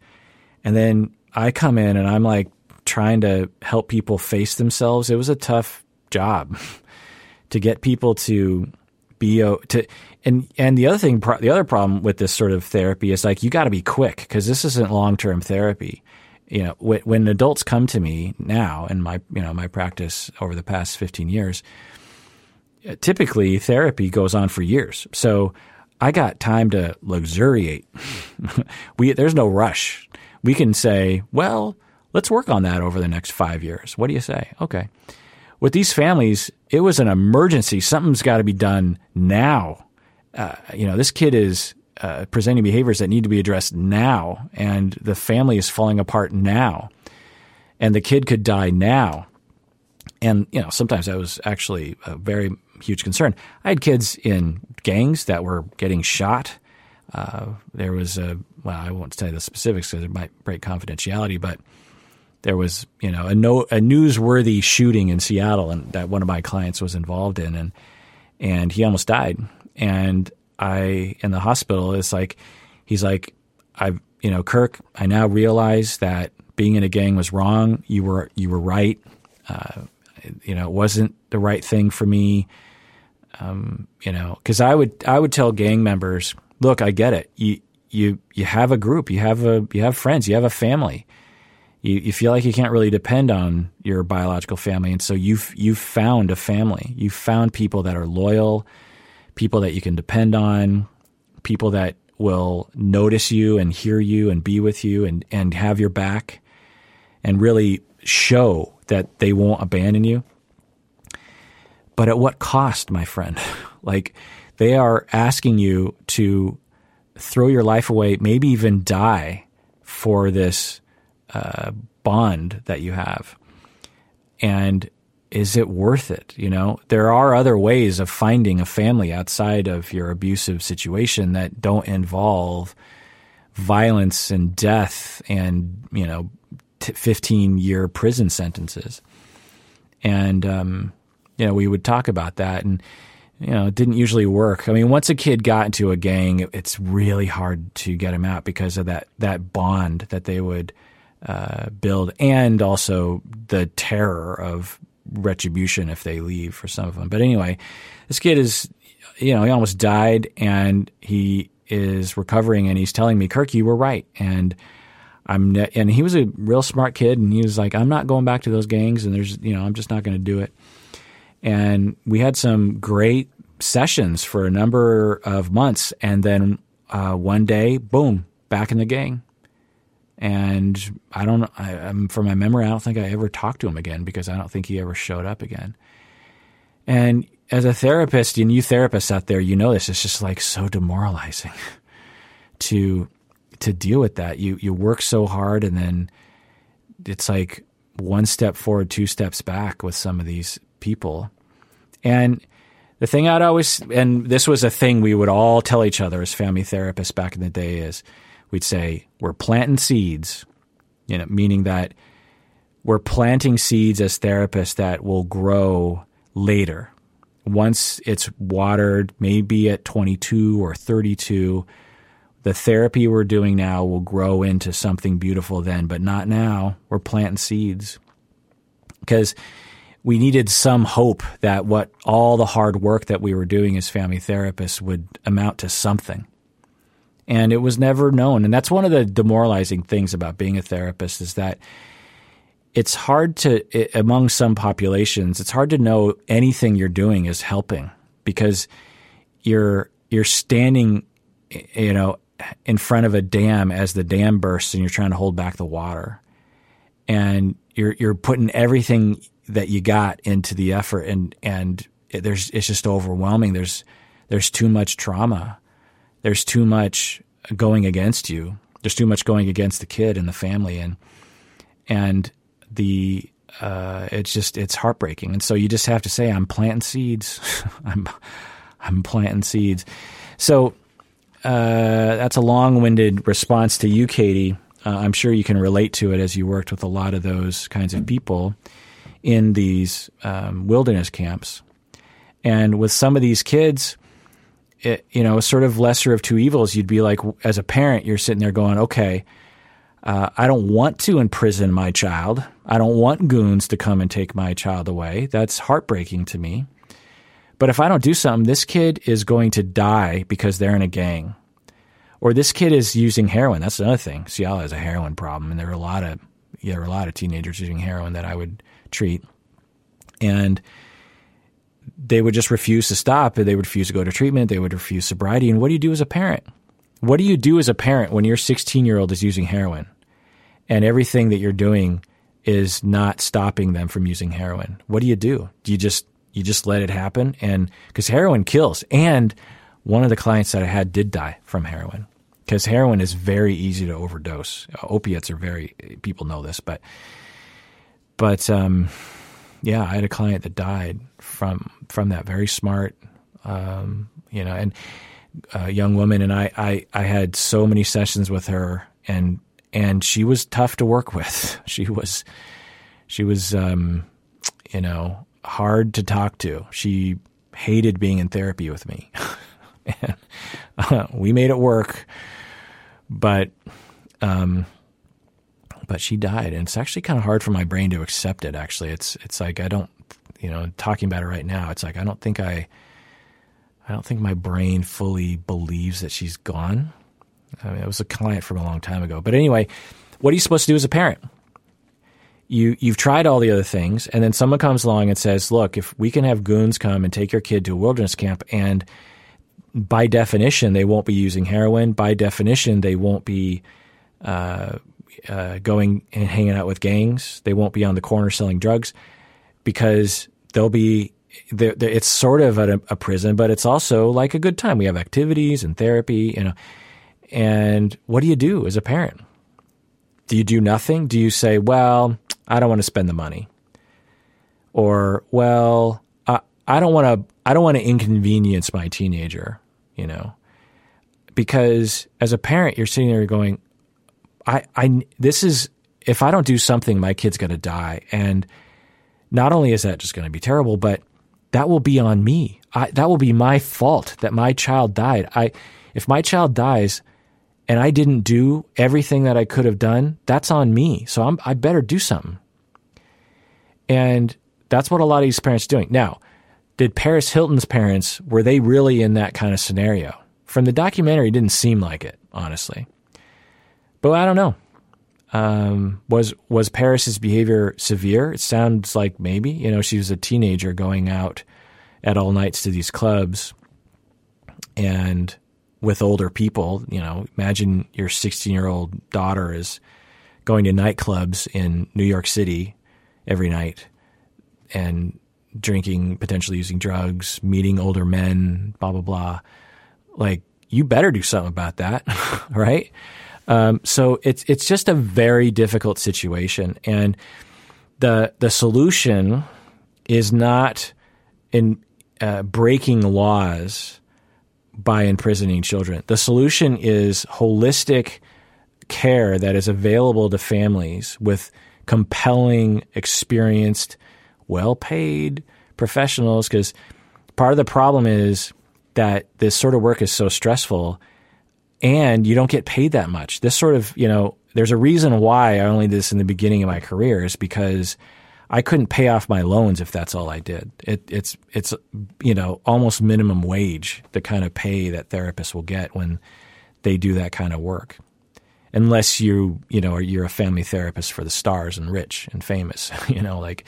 And then I come in and I'm like trying to help people face themselves. It was a tough job to get people to be to and and the other thing, the other problem with this sort of therapy is like you got to be quick because this isn't long term therapy. You know, when, when adults come to me now in my you know my practice over the past fifteen years, uh, typically therapy goes on for years. So I got time to luxuriate. we there's no rush. We can say, well, let's work on that over the next five years. What do you say? Okay. With these families, it was an emergency. Something's got to be done now uh, you know, this kid is uh, presenting behaviors that need to be addressed now, and the family is falling apart now, and the kid could die now. And you know, sometimes that was actually a very huge concern. I had kids in gangs that were getting shot. Uh, there was a well, I won't say the specifics because it might break confidentiality, but there was you know a no a newsworthy shooting in Seattle, and that one of my clients was involved in, and and he almost died and I in the hospital it's like he's like I you know Kirk I now realize that being in a gang was wrong. You were you were right. Uh, you know it wasn't the right thing for me. Um, you know because I would I would tell gang members look I get it. You you you have a group. You have a you have friends. You have a family. You, you feel like you can't really depend on your biological family. And so you've you've found a family. You've found people that are loyal people that you can depend on, people that will notice you and hear you and be with you and, and have your back and really show that they won't abandon you. But at what cost, my friend? like they are asking you to throw your life away, maybe even die for this uh, bond that you have. And is it worth it? You know, there are other ways of finding a family outside of your abusive situation that don't involve violence and death and, you know, t- 15 year prison sentences. And, um, you know, we would talk about that and, you know, it didn't usually work. I mean, once a kid got into a gang, it's really hard to get him out because of that, that bond that they would, uh, build and also the terror of retribution if they leave for some of them. But anyway, this kid is, you know, he almost died and he is recovering and he's telling me, Kirk, you were right. And I'm, ne- and he was a real smart kid and he was like, I'm not going back to those gangs and there's, you know, I'm just not going to do it. And we had some great sessions for a number of months. And then uh, one day, boom, back in the gang. And I don't, I, I'm, from my memory, I don't think I ever talked to him again because I don't think he ever showed up again. And as a therapist, and you therapists out there, you know this, it's just like so demoralizing to to deal with that. You you work so hard and then it's like one step forward, two steps back with some of these people. And the thing I'd always, and this was a thing we would all tell each other as family therapists back in the day is we'd say, we're planting seeds, you know, meaning that we're planting seeds as therapists that will grow later. Once it's watered, maybe at 22 or 32, the therapy we're doing now will grow into something beautiful then, but not now. We're planting seeds. Because we needed some hope that what all the hard work that we were doing as family therapists would amount to something. And it was never known. And that's one of the demoralizing things about being a therapist is that it's hard to, among some populations, it's hard to know anything you're doing is helping because you're, you're standing, you know, in front of a dam as the dam bursts and you're trying to hold back the water. And you're you're putting everything that you got into the effort and and it, there's it's just overwhelming. There's there's too much trauma. There's too much going against you. There's too much going against the kid and the family and and the uh, it's just it's heartbreaking. And so you just have to say I'm planting seeds. I'm I'm planting seeds. So uh, that's a long-winded response to you, Katie. Uh, I'm sure you can relate to it as you worked with a lot of those kinds of people in these um, wilderness camps. And with some of these kids, it, you know, sort of lesser of two evils. You'd be like, as a parent, you're sitting there going, okay, uh, I don't want to imprison my child. I don't want goons to come and take my child away. That's heartbreaking to me. But if I don't do something, this kid is going to die because they're in a gang. Or this kid is using heroin. That's another thing. Seattle has a heroin problem, and there are a lot of yeah, there are a lot of teenagers using heroin that I would treat, and they would just refuse to stop. They would refuse to go to treatment. They would refuse sobriety. And what do you do as a parent? What do you do as a parent when your 16 year old is using heroin, and everything that you're doing is not stopping them from using heroin? What do you do? Do you just you just let it happen. And because heroin kills. And one of the clients that I had did die from heroin because heroin is very easy to overdose. Opiates are very, people know this, but, but, um, yeah, I had a client that died from, from that very smart, um, you know, and a young woman. And I, I, I had so many sessions with her and, and she was tough to work with. She was, she was, um, you know, hard to talk to. She hated being in therapy with me. and uh, we made it work, but um, but she died, and it's actually kind of hard for my brain to accept it. Actually, it's it's like I don't, you know, talking about it right now. It's like I don't think I, I don't think my brain fully believes that she's gone. I mean, it was a client from a long time ago, but anyway, what are you supposed to do as a parent? you you've tried all the other things, and then someone comes along and says, "Look, if we can have goons come and take your kid to a wilderness camp, and by definition they won't be using heroin. By definition, they won't be uh, uh, going and hanging out with gangs. They won't be on the corner selling drugs because they'll be." They're, they're, it's sort of a, a prison, but it's also like a good time. We have activities and therapy, you know. And what do you do as a parent? Do you do nothing? Do you say, well, I don't want to spend the money. Or, well, I, I don't want to I don't want to inconvenience my teenager, you know. Because as a parent, you're sitting there going, I, I this is if I don't do something, my kid's going to die. And not only is that just going to be terrible, but that will be on me. I, that will be my fault that my child died. I, if my child dies, and I didn't do everything that I could have done, that's on me. So I'm, I better do something. And that's what a lot of these parents are doing. Now, did Paris Hilton's parents, were they really in that kind of scenario? From the documentary, it didn't seem like it, honestly. But I don't know. Um, was was Paris's behavior severe? It sounds like maybe. You know, she was a teenager going out at all nights to these clubs, and with older people. You know, imagine your 16 year old daughter is going to nightclubs in New York City every night and drinking, potentially using drugs, meeting older men, blah, blah, blah. Like, you better do something about that, right? Um, so it's it's just a very difficult situation, and the the solution is not in uh, breaking laws by imprisoning children. The solution is holistic care that is available to families with compelling, experienced, well paid professionals. Because part of the problem is that this sort of work is so stressful and you don't get paid that much. This sort of, you know, there's a reason why I only did this in the beginning of my career is because I couldn't pay off my loans if that's all I did. It, it's it's you know almost minimum wage the kind of pay that therapists will get when they do that kind of work, unless you you know you're a family therapist for the stars and rich and famous, you know like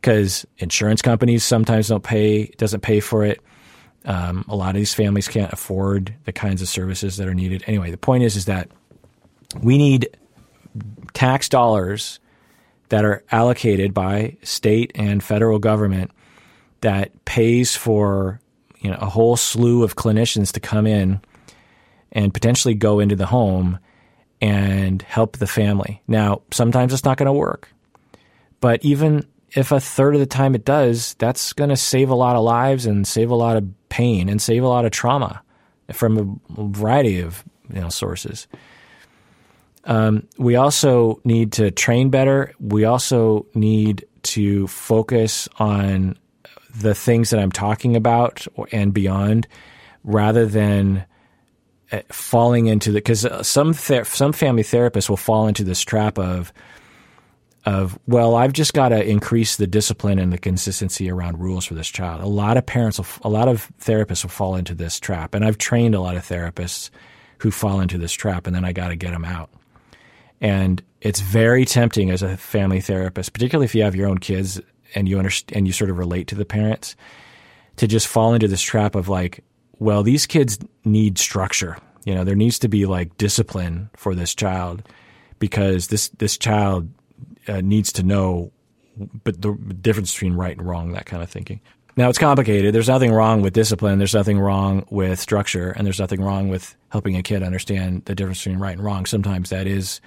because insurance companies sometimes don't pay doesn't pay for it. Um, a lot of these families can't afford the kinds of services that are needed. Anyway, the point is is that we need tax dollars that are allocated by state and federal government that pays for you know a whole slew of clinicians to come in and potentially go into the home and help the family. Now, sometimes it's not going to work. But even if a third of the time it does, that's going to save a lot of lives and save a lot of pain and save a lot of trauma from a variety of you know sources. Um, we also need to train better. We also need to focus on the things that I'm talking about and beyond, rather than uh, falling into the because some ther- some family therapists will fall into this trap of of well I've just got to increase the discipline and the consistency around rules for this child. A lot of parents, will, a lot of therapists will fall into this trap, and I've trained a lot of therapists who fall into this trap, and then I got to get them out. And it's very tempting as a family therapist, particularly if you have your own kids and you understand and you sort of relate to the parents, to just fall into this trap of like, well, these kids need structure. You know, there needs to be like discipline for this child because this this child uh, needs to know but the difference between right and wrong, that kind of thinking. Now it's complicated. There's nothing wrong with discipline. There's nothing wrong with structure, and there's nothing wrong with helping a kid understand the difference between right and wrong. Sometimes that is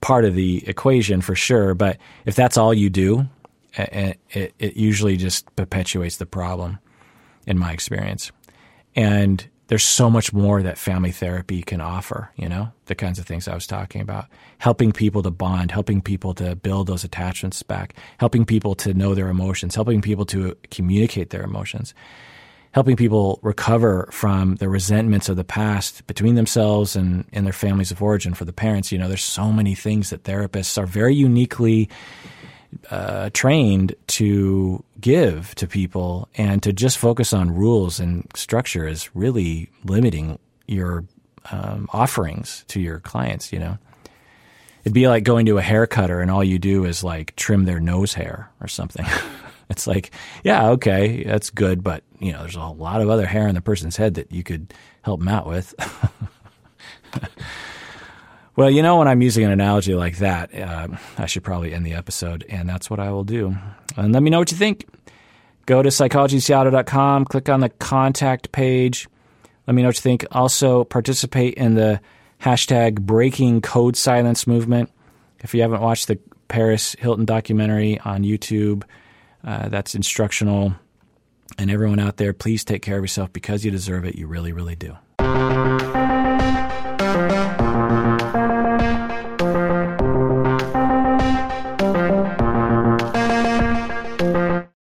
part of the equation for sure. But if that's all you do, it, it, it usually just perpetuates the problem, in my experience. And there's so much more that family therapy can offer, you know, the kinds of things I was talking about. Helping people to bond, helping people to build those attachments back, helping people to know their emotions, helping people to communicate their emotions helping people recover from the resentments of the past between themselves and, and their families of origin for the parents. You know, there's so many things that therapists are very uniquely uh, trained to give to people, and to just focus on rules and structure is really limiting your um, offerings to your clients. You know, it'd be like going to a hair cutter and all you do is like trim their nose hair or something. It's like, yeah, okay, that's good, but you know, there's a lot of other hair on the person's head that you could help them out with. well, you know, when I'm using an analogy like that, uh, I should probably end the episode, and that's what I will do. And let me know what you think. Go to psychologyseattle.com, click on the contact page. Let me know what you think. Also, participate in the hashtag breaking code silence movement. If you haven't watched the Paris Hilton documentary on YouTube, uh, that's instructional. And everyone out there, please take care of yourself because you deserve it. You really, really do.